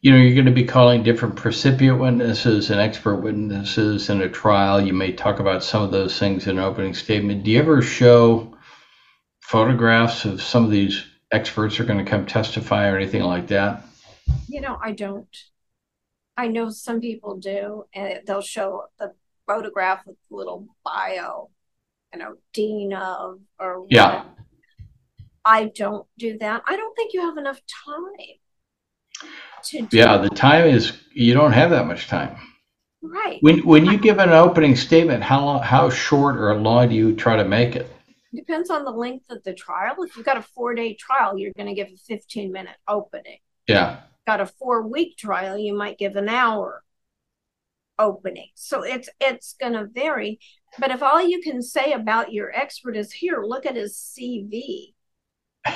you know, you're going to be calling different percipient witnesses and expert witnesses in a trial. You may talk about some of those things in an opening statement. Do you ever show photographs of some of these experts are going to come testify or anything like that? You know, I don't. I know some people do, and they'll show the photograph with the little bio, you know, dean of or yeah. I don't do that. I don't think you have enough time. To yeah, the time is you don't have that much time. Right. When when you give an opening statement, how long, how short or long do you try to make it? Depends on the length of the trial. If you've got a four day trial, you're going to give a 15 minute opening. Yeah. Got a four week trial, you might give an hour opening. So it's it's going to vary. But if all you can say about your expert is here, look at his CV,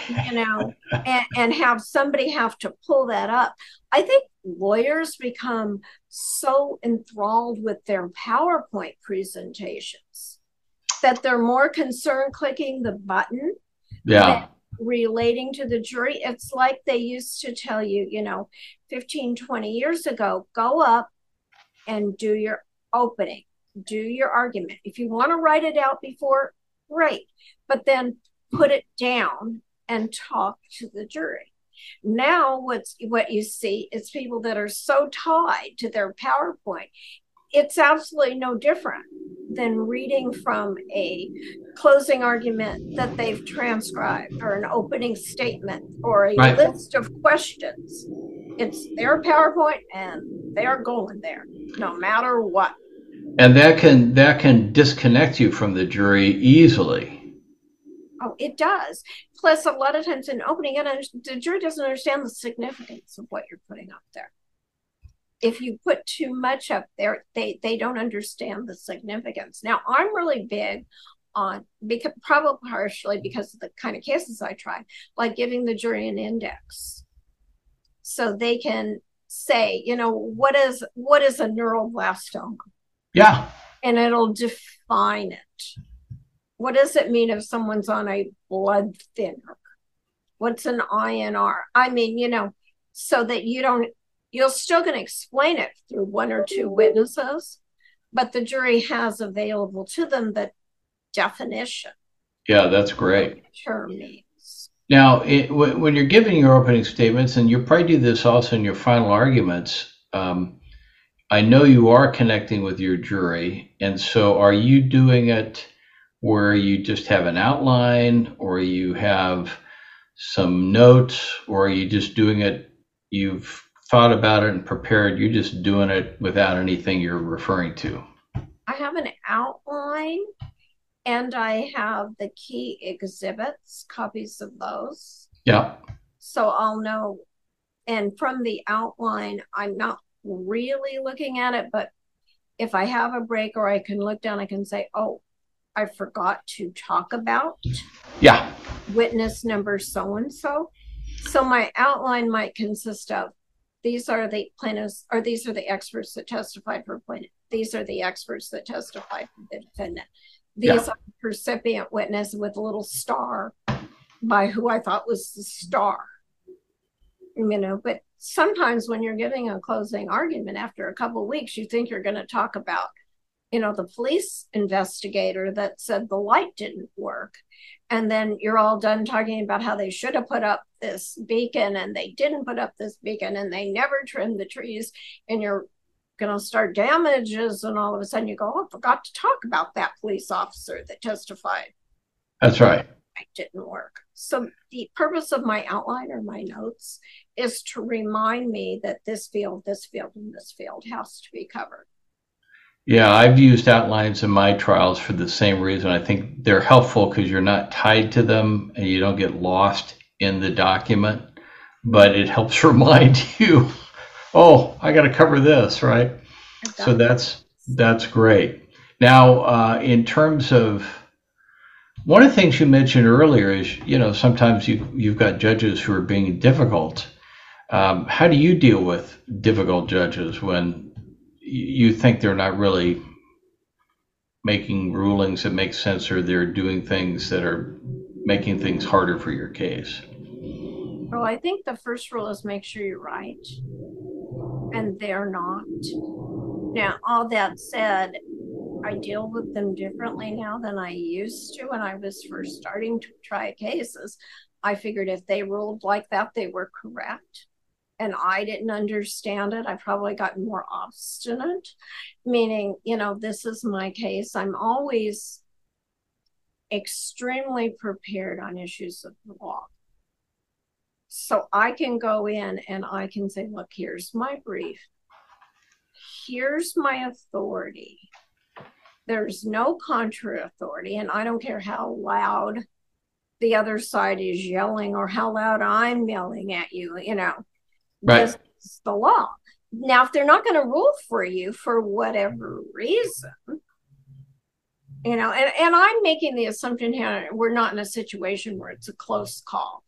you know, and, and have somebody have to pull that up. I think lawyers become so enthralled with their PowerPoint presentations that they're more concerned clicking the button yeah. relating to the jury. It's like they used to tell you you know 15 20 years ago go up and do your opening do your argument. If you want to write it out before great but then put it down and talk to the jury now what's what you see is people that are so tied to their powerpoint it's absolutely no different than reading from a closing argument that they've transcribed or an opening statement or a right. list of questions. It's their PowerPoint and they're going there no matter what. And that can that can disconnect you from the jury easily. Oh, it does. Plus, a lot of times in opening, it, the jury doesn't understand the significance of what you're putting up there if you put too much up there, they they don't understand the significance. Now, I'm really big on because probably partially because of the kind of cases I try, like giving the jury an index, so they can say, you know, what is what is a neuroblastoma? Yeah, and it'll define it. What does it mean if someone's on a blood thinner? What's an INR? I mean, you know, so that you don't you're still going to explain it through one or two witnesses, but the jury has available to them the definition. Yeah, that's great. Term means. Now, it, when you're giving your opening statements, and you probably do this also in your final arguments, um, I know you are connecting with your jury, and so are you doing it where you just have an outline, or you have some notes, or are you just doing it? You've thought about it and prepared. You're just doing it without anything you're referring to. I have an outline and I have the key exhibits, copies of those. Yeah. So I'll know. And from the outline, I'm not really looking at it, but if I have a break or I can look down, I can say, oh, I forgot to talk about. Yeah. Witness number so and so. So my outline might consist of these are the plaintiffs, or these are the experts that testified for plaintiff. These are the experts that testified for the defendant. These yeah. are the percipient witness with a little star by who I thought was the star. You know, but sometimes when you're giving a closing argument after a couple weeks, you think you're going to talk about, you know, the police investigator that said the light didn't work. And then you're all done talking about how they should have put up this beacon and they didn't put up this beacon and they never trimmed the trees. And you're going to start damages and all of a sudden you go oh I forgot to talk about that police officer that testified. That's right. It didn't work. So the purpose of my outline or my notes is to remind me that this field this field and this field has to be covered yeah, I've used outlines in my trials for the same reason. I think they're helpful because you're not tied to them and you don't get lost in the document, but it helps remind you, oh, I got to cover this, right? So that's that's great. Now, uh, in terms of One of the things you mentioned earlier is, you know, sometimes you you've got judges who are being difficult. Um, how do you deal with difficult judges when you think they're not really making rulings that make sense or they're doing things that are making things harder for your case? Well, I think the first rule is make sure you're right, and they're not. Now, all that said, I deal with them differently now than I used to when I was first starting to try cases. I figured if they ruled like that, they were correct. And I didn't understand it. I probably got more obstinate, meaning, you know, this is my case. I'm always extremely prepared on issues of the law. So I can go in and I can say, look, here's my brief. Here's my authority. There's no contra authority. And I don't care how loud the other side is yelling or how loud I'm yelling at you, you know. Right. This is the law. Now, if they're not going to rule for you for whatever reason, you know, and, and I'm making the assumption here we're not in a situation where it's a close call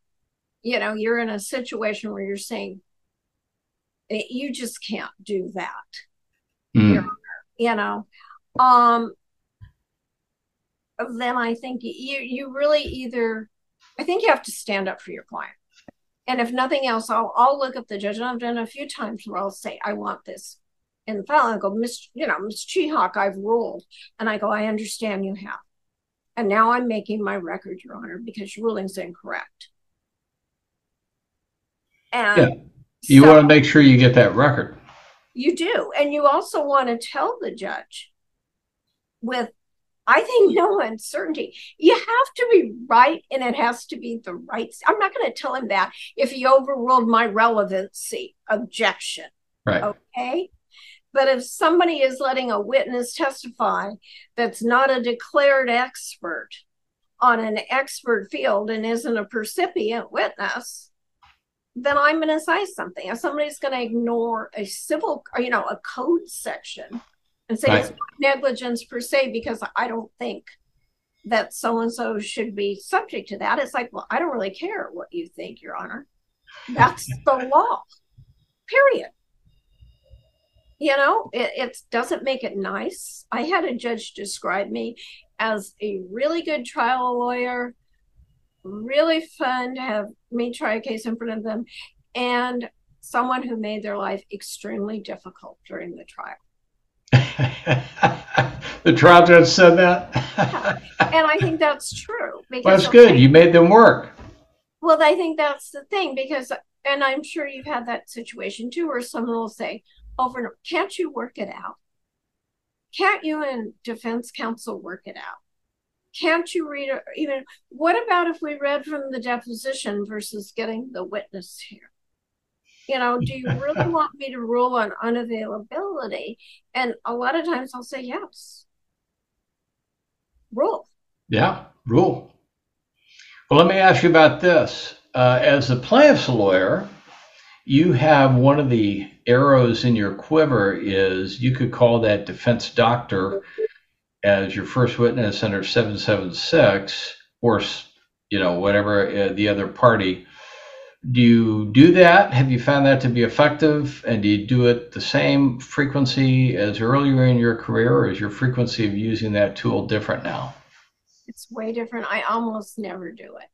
you know you're in a situation where you're saying eh, you just can't do that mm. you know um then i think you you really either i think you have to stand up for your client and if nothing else i'll i'll look up the judge and i've done a few times where i'll say i want this in the file and I go miss you know miss Chihak i've ruled and i go i understand you have and now i'm making my record your honor because your ruling's incorrect and yeah. You so, want to make sure you get that record. You do. And you also want to tell the judge with, I think, no uncertainty. You have to be right and it has to be the right. I'm not going to tell him that if he overruled my relevancy objection. Right. Okay. But if somebody is letting a witness testify that's not a declared expert on an expert field and isn't a percipient witness, then I'm going to say something. If somebody's going to ignore a civil, you know, a code section and say right. it's negligence per se because I don't think that so and so should be subject to that, it's like, well, I don't really care what you think, Your Honor. That's the law, period. You know, it, it doesn't make it nice. I had a judge describe me as a really good trial lawyer really fun to have me try a case in front of them and someone who made their life extremely difficult during the trial. the trial judge said that? yeah. And I think that's true. Because well, that's good. You made them work. Well, I think that's the thing because, and I'm sure you've had that situation too, where someone will say oh, over and over, can't you work it out? Can't you and defense counsel work it out? can't you read it? Even what about if we read from the deposition versus getting the witness here? You know, do you really want me to rule on unavailability? And a lot of times I'll say yes. Rule. Yeah, rule. Well, let me ask you about this. Uh, as a plaintiff's lawyer, you have one of the arrows in your quiver is you could call that defense doctor as your first witness under 776 or you know whatever uh, the other party do you do that? Have you found that to be effective? And do you do it the same frequency as earlier in your career or is your frequency of using that tool different now? It's way different. I almost never do it.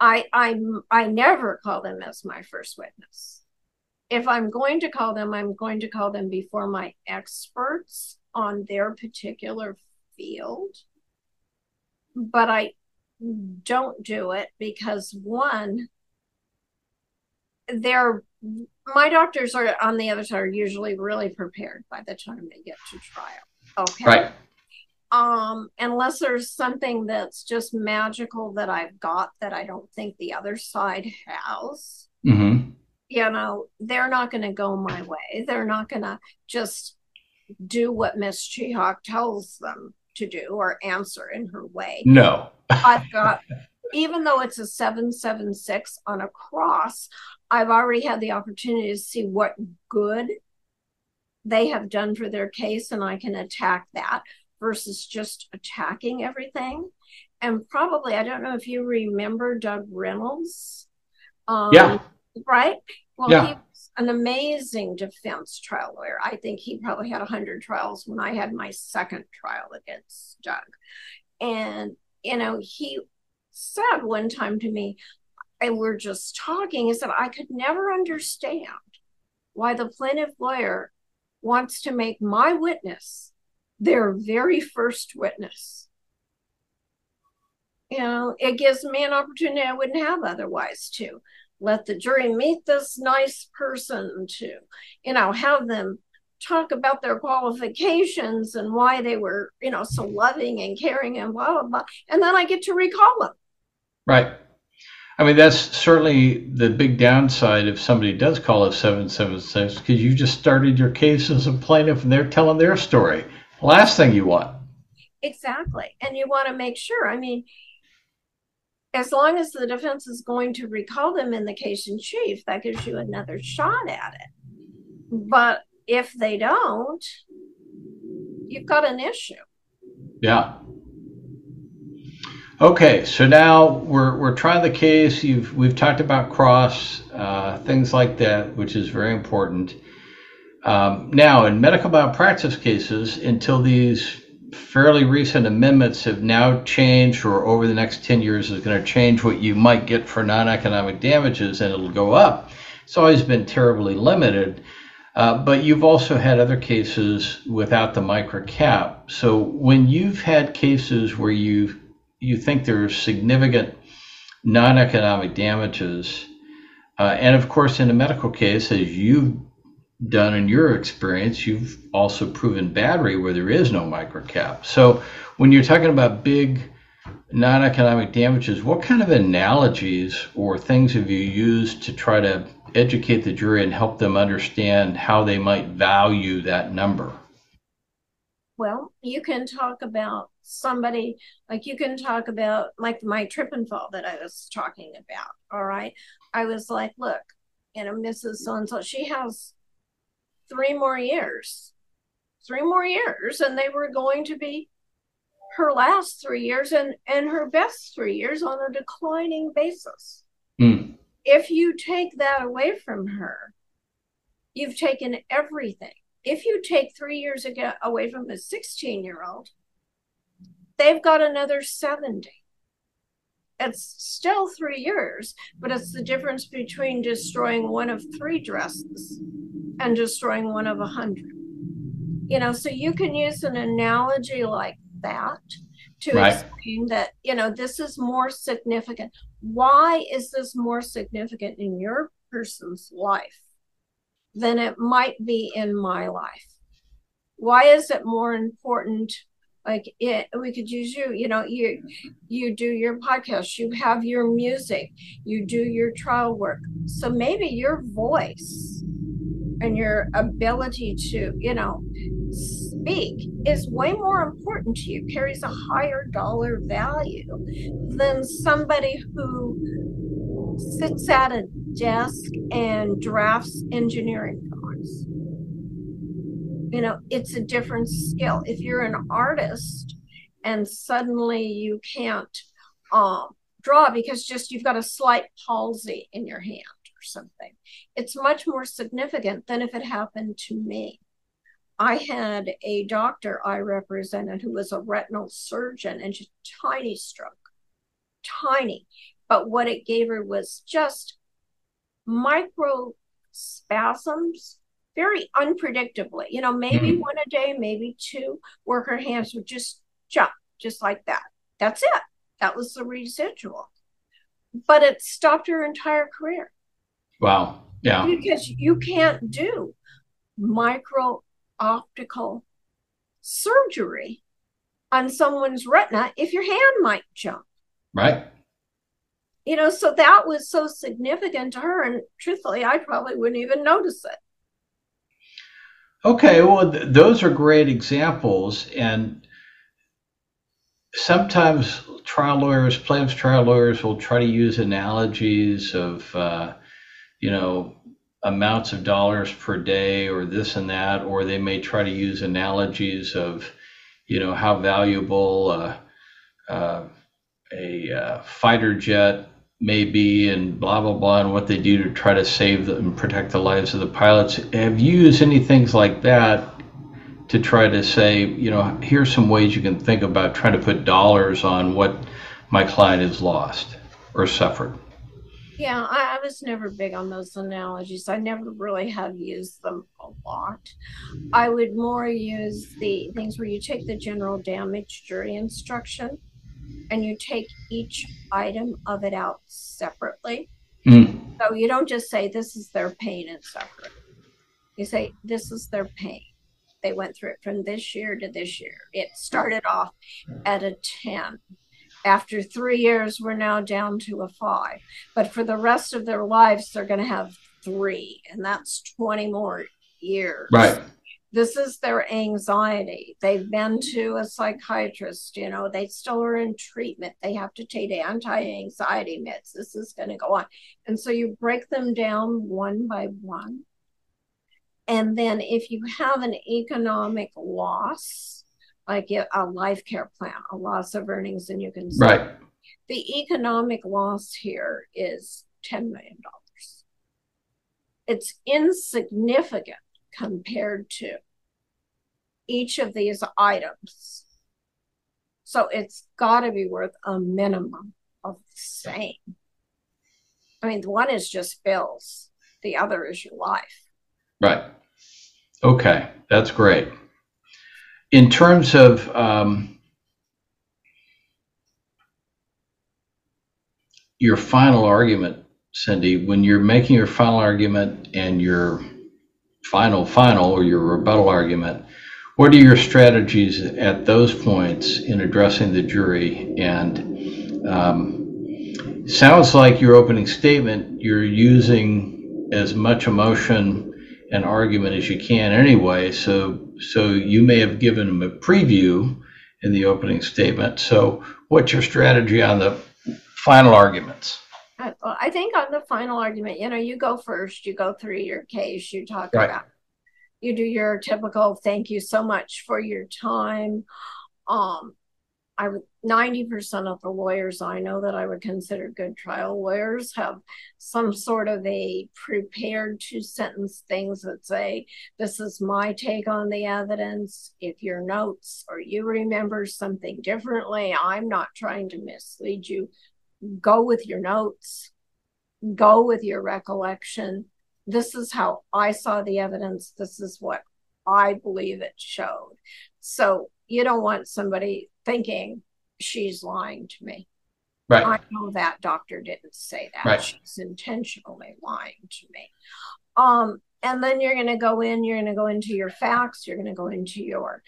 I i i never call them as my first witness. If i'm going to call them i'm going to call them before my experts on their particular field. But I don't do it because one, they're my doctors are on the other side are usually really prepared by the time they get to trial. Okay. Right. Um, unless there's something that's just magical that I've got that I don't think the other side has. Mm-hmm. You know, they're not going to go my way. They're not going to just do what Miss Chihak tells them to do or answer in her way. No. I've got, even though it's a 776 on a cross, I've already had the opportunity to see what good they have done for their case, and I can attack that versus just attacking everything. And probably, I don't know if you remember Doug Reynolds. Um, yeah. Right? Well, yeah. he was an amazing defense trial lawyer. I think he probably had 100 trials when I had my second trial against Doug. And, you know, he said one time to me, and we're just talking, he said, I could never understand why the plaintiff lawyer wants to make my witness their very first witness. You know, it gives me an opportunity I wouldn't have otherwise to let the jury meet this nice person, to, you know, have them talk about their qualifications and why they were, you know, so loving and caring and blah, blah, blah. And then I get to recall them. Right. I mean, that's certainly the big downside if somebody does call a 776 because you just started your case as a plaintiff and they're telling their story. Last thing you want. Exactly. And you want to make sure. I mean, as long as the defense is going to recall them in the case in chief, that gives you another shot at it. But if they don't, you've got an issue. Yeah. Okay, so now we're, we're trying the case. You've we've talked about cross uh, things like that, which is very important. Um, now, in medical malpractice cases, until these fairly recent amendments have now changed, or over the next 10 years is going to change what you might get for non economic damages, and it'll go up. It's always been terribly limited. Uh, but you've also had other cases without the MICRA cap. So when you've had cases where you've you think there's significant non-economic damages, uh, and of course, in a medical case, as you've done in your experience, you've also proven battery where there is no MICRA cap. So when you're talking about big non-economic damages, what kind of analogies or things have you used to try to educate the jury and help them understand how they might value that number? Well, you can talk about somebody like you can talk about like my trip and fall that I was talking about. All right. I was like, look, you know, Mrs. So and so, she has three more years, three more years, and they were going to be her last three years and and her best three years on a declining basis. Mm. If you take that away from her, you've taken everything. If you take three years ago away from a 16 year old, they've got another 70 it's still three years, but it's the difference between destroying one of three dresses and destroying one of a hundred. You know, so you can use an analogy like that to right. explain that, you know, this is more significant. Why is this more significant in your person's life than it might be in my life? Why is it more important like it we could use you you know you you do your podcast you have your music you do your trial work so maybe your voice and your ability to you know speak is way more important to you carries a higher dollar value than somebody who sits at a desk and drafts engineering drawings. You know it's a different skill. If you're an artist and suddenly you can't um, draw because just you've got a slight palsy in your hand or something it's much more significant than if it happened to me. I had a doctor i represented who was a retinal surgeon and just tiny stroke tiny. But what it gave her was just micro spasms very unpredictably. You know, maybe mm-hmm. one a day, maybe two, where her hands would just jump just like that. That's it. That was the residual. But it stopped her entire career. Wow. Yeah. Because you can't do micro optical surgery on someone's retina if your hand might jump. Right. You know, so that was so significant to her. And truthfully, I probably wouldn't even notice it. Okay, well, th- those are great examples. And sometimes trial lawyers, plaintiffs' trial lawyers will try to use analogies of, uh, you know, amounts of dollars per day or this and that, or they may try to use analogies of, you know, how valuable uh, uh, a uh, fighter jet may be and blah, blah, blah, and what they do to try to save and protect the lives of the pilots. Have you used any things like that to try to say, you know, here's some ways you can think about trying to put dollars on what my client has lost or suffered? Yeah, I, I, was never big on those analogies. I never really have used them a lot. I would more use the things where you take the general damage jury instruction and you take each item of it out separately. Mm. So you don't just say this is their pain and suffering. You say this is their pain. They went through it from this year to this year. It started off at a 10 after three years, we're now down to a five. But for the rest of their lives, they're going to have three, and that's 20 more years. Right. This is their anxiety. They've been to a psychiatrist, you know, they still are in treatment. They have to take anti anxiety meds. This is going to go on. And so you break them down one by one. And then if you have an economic loss, like a life care plan, a loss of earnings, and you can right. The economic loss here is $10 million. It's insignificant compared to each of these items. So it's got to be worth a minimum of the same. I mean, one is just bills, the other is your life. Right. Okay, that's great in terms of um, your final argument, Cindy, when you're making your final argument and your final final or your rebuttal argument, what are your strategies at those points in addressing the jury? And um, sounds like your opening statement, you're using as much emotion and argument as you can anyway. So so you may have given them a preview in the opening statement. So what's your strategy on the final arguments? I think on the final argument, you know, you go first, you go through your case, you talk right. about, you do your typical thank you so much for your time. Um, I would 90% of the lawyers I know that I would consider good trial lawyers have some sort of a prepared two sentence things that say, This is my take on the evidence. If your notes or you remember something differently, I'm not trying to mislead you. Go with your notes, go with your recollection. This is how I saw the evidence. This is what I believe it showed. So you don't want somebody thinking she's lying to me. Right. I know that doctor didn't say that. Right. She's intentionally lying to me. Um, and then you're going to go in, you're going to go into your facts, you're going to go into your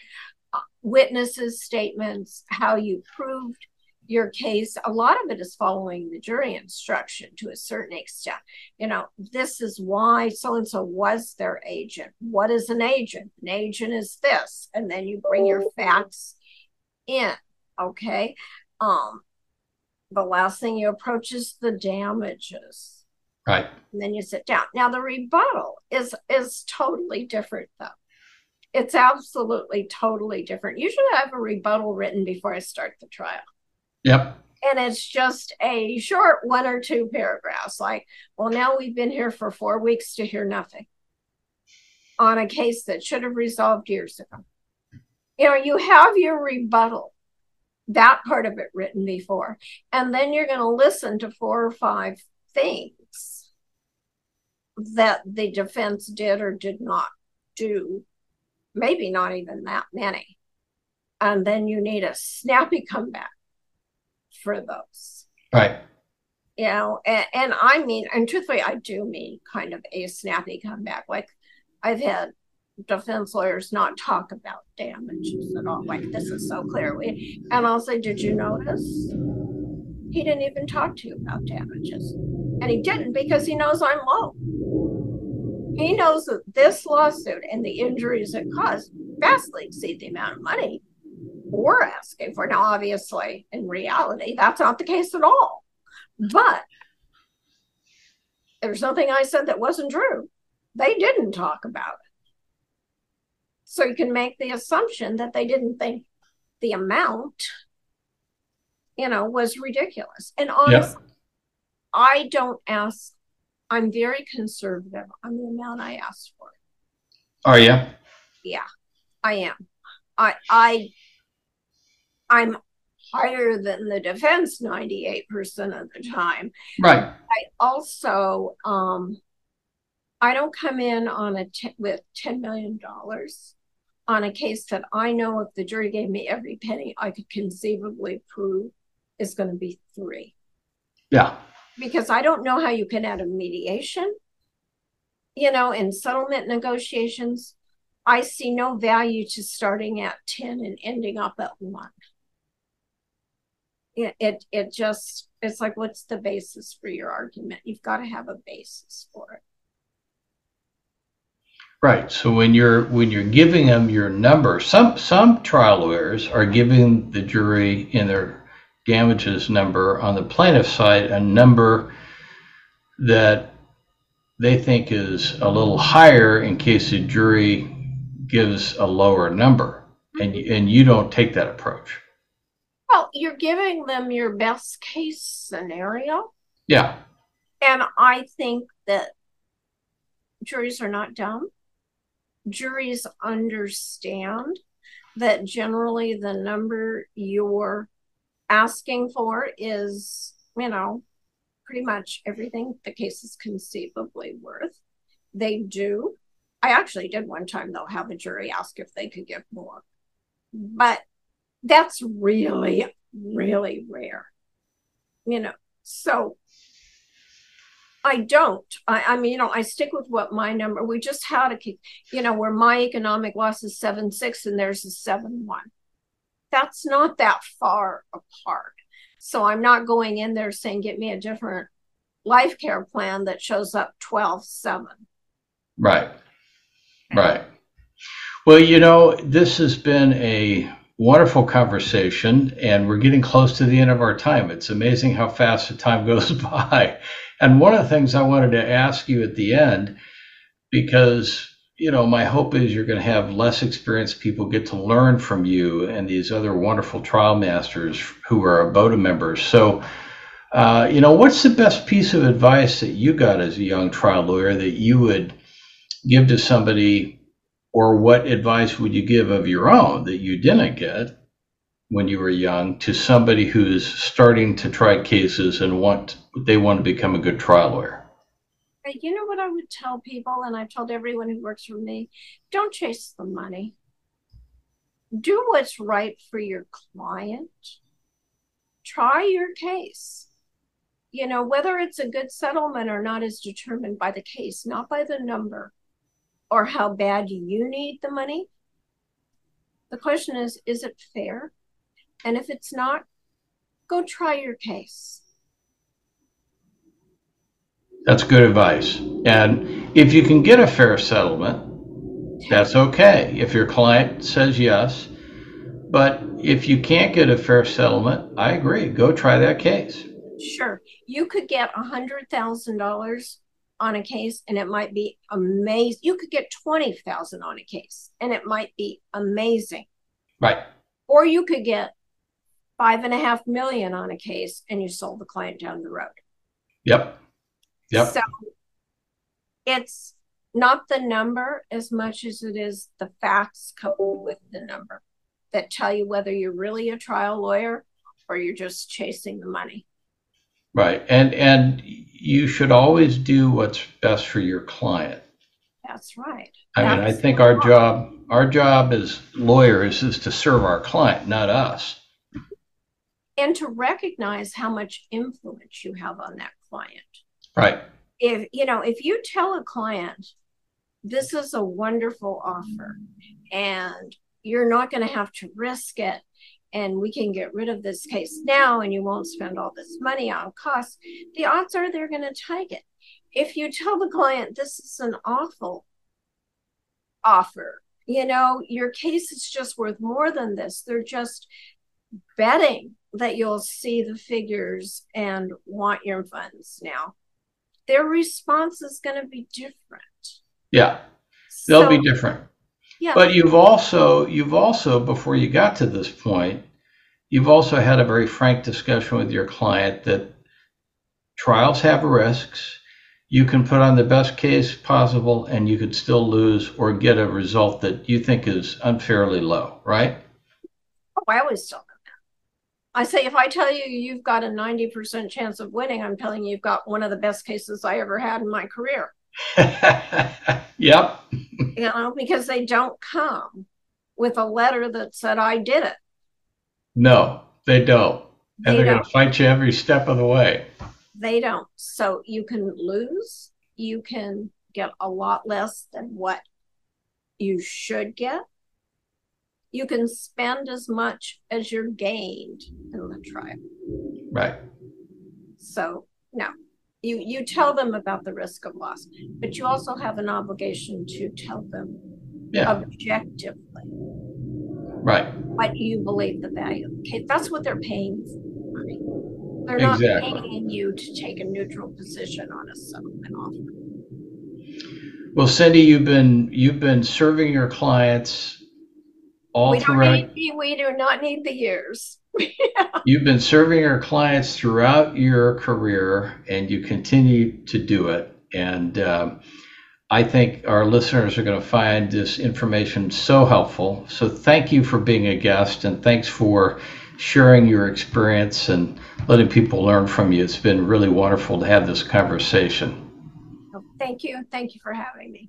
uh, witnesses' statements, how you proved your case. A lot of it is following the jury instruction to a certain extent. You know, this is why so and so was their agent. What is an agent? An agent is this. And then you bring your facts in. Okay. Um, the last thing you approach is the damages. Right. And then you sit down. Now the rebuttal is is totally different though. It's absolutely totally different. Usually I have a rebuttal written before I start the trial. Yep. And it's just a short one or two paragraphs like, well, now we've been here for four weeks to hear nothing on a case that should have resolved years ago. You know, you have your rebuttal that part of it written before. And then you're going to listen to four or five things that the defense did or did not do, maybe not even that many. And then you need a snappy comeback for those. Right. You know, and, and I mean, and truthfully, I do mean kind of a snappy comeback. Like I've had defense lawyers not talk about damages at all. Like this is so clear. We, and I'll say, did you notice? He didn't even talk to you about damages. And he didn't because he knows I'm low. He knows that this lawsuit and the injuries it caused vastly exceed the amount of money we're asking for. Now, obviously, in reality, that's not the case at all. But there's nothing I said that wasn't true. They didn't talk about it. So you can make the assumption that they didn't think the amount, you know, was ridiculous. And honestly. I don't ask, I'm very conservative on the amount I ask for. Are you? Yeah, I am. I, I, I'm higher than the defense 98% of the time. Right. I also, um, I don't come in on a t- with $10 million on a case that I know if the jury gave me every penny I could conceivably prove is going to be three. Yeah. Because I don't know how you can add a mediation, you know, in settlement negotiations. I see no value to starting at 10 and ending up at one. It, it, just, it's like, what's the basis for your argument? You've got to have a basis for it. Right. So when you're when you're giving them your number, some some trial lawyers are giving the jury in their damages number on the plaintiff side a number that they think is a little higher in case the jury gives a lower number, and and you don't take that approach. Well, you're giving them your best case scenario. Yeah. And I think that juries are not dumb juries understand that generally the number you're asking for is, you know, pretty much everything the case is conceivably worth. They do. I actually did one time, though, have a jury ask if they could give more. But that's really, really rare. You know, so I don't. I, I mean, you know, I stick with what my number. We just had a, you know, where my economic loss is seven six and there's a seven one. That's not that far apart. So I'm not going in there saying, get me a different life care plan that shows up 12 7. Right. Right. Well, you know, this has been a wonderful conversation, and we're getting close to the end of our time. It's amazing how fast the time goes by. And one of the things I wanted to ask you at the end, because you know, my hope is you're going to have less experienced people get to learn from you and these other wonderful trial masters who are ABOTA members. So, uh, you know, what's the best piece of advice that you got as a young trial lawyer that you would give to somebody, or what advice would you give of your own that you didn't get when you were young to somebody who's starting to try cases and want they want to become a good trial lawyer? Uh, you know what I would tell people, and I've told everyone who works for me don't chase the money. Do what's right for your client. Try your case. You know, whether it's a good settlement or not is determined by the case, not by the number or how bad you need the money. The question is, is it fair? And if it's not, go try your case. That's good advice. And if you can get a fair settlement, that's okay. If your client says yes, but if you can't get a fair settlement, I agree. Go try that case. Sure. You could get a hundred thousand dollars on a case and it might be amazing. You could get twenty thousand on a case and it might be amazing. Right. Or you could get five and a half million on a case and you sold the client down the road. Yep. Yep. So it's not the number as much as it is the facts coupled with the number that tell you whether you're really a trial lawyer or you're just chasing the money. Right. And and you should always do what's best for your client. That's right. I mean, I think our job our job as lawyers is to serve our client, not us and to recognize how much influence you have on that client. Right. If you know, if you tell a client this is a wonderful offer and you're not going to have to risk it and we can get rid of this case now and you won't spend all this money on costs, the odds are they're going to take it. If you tell the client this is an awful offer, you know, your case is just worth more than this, they're just betting that you'll see the figures and want your funds now. Their response is going to be different. Yeah, they'll so, be different. Yeah. But you've also you've also before you got to this point, you've also had a very frank discussion with your client that trials have risks. You can put on the best case possible and you could still lose or get a result that you think is unfairly low, right? Oh, I always tell them that. I say if I tell you you've got a 90% chance of winning, I'm telling you you've got one of the best cases I ever had in my career. yep. You know, because they don't come with a letter that said I did it. No, they don't. And They they're going to fight you every step of the way. They don't. So you can lose. You can get a lot less than what you should get. You can spend as much as you're gained in the trial. Right. So no, you you tell them about the risk of loss, but you also have an obligation to tell them Yeah. objectively Right. what you believe the value. Okay, that's what they're paying for. money. They're not Exactly. paying you to take a neutral position on a settlement offer. Well, Cindy, you've been you've been serving your clients all we don't throughout. need we do not need the years. You've been serving your clients throughout your career, and you continue to do it. And um, I think our listeners are going to find this information so helpful. So thank you for being a guest, and thanks for sharing your experience and letting people learn from you. It's been really wonderful to have this conversation. Thank you. Thank you for having me.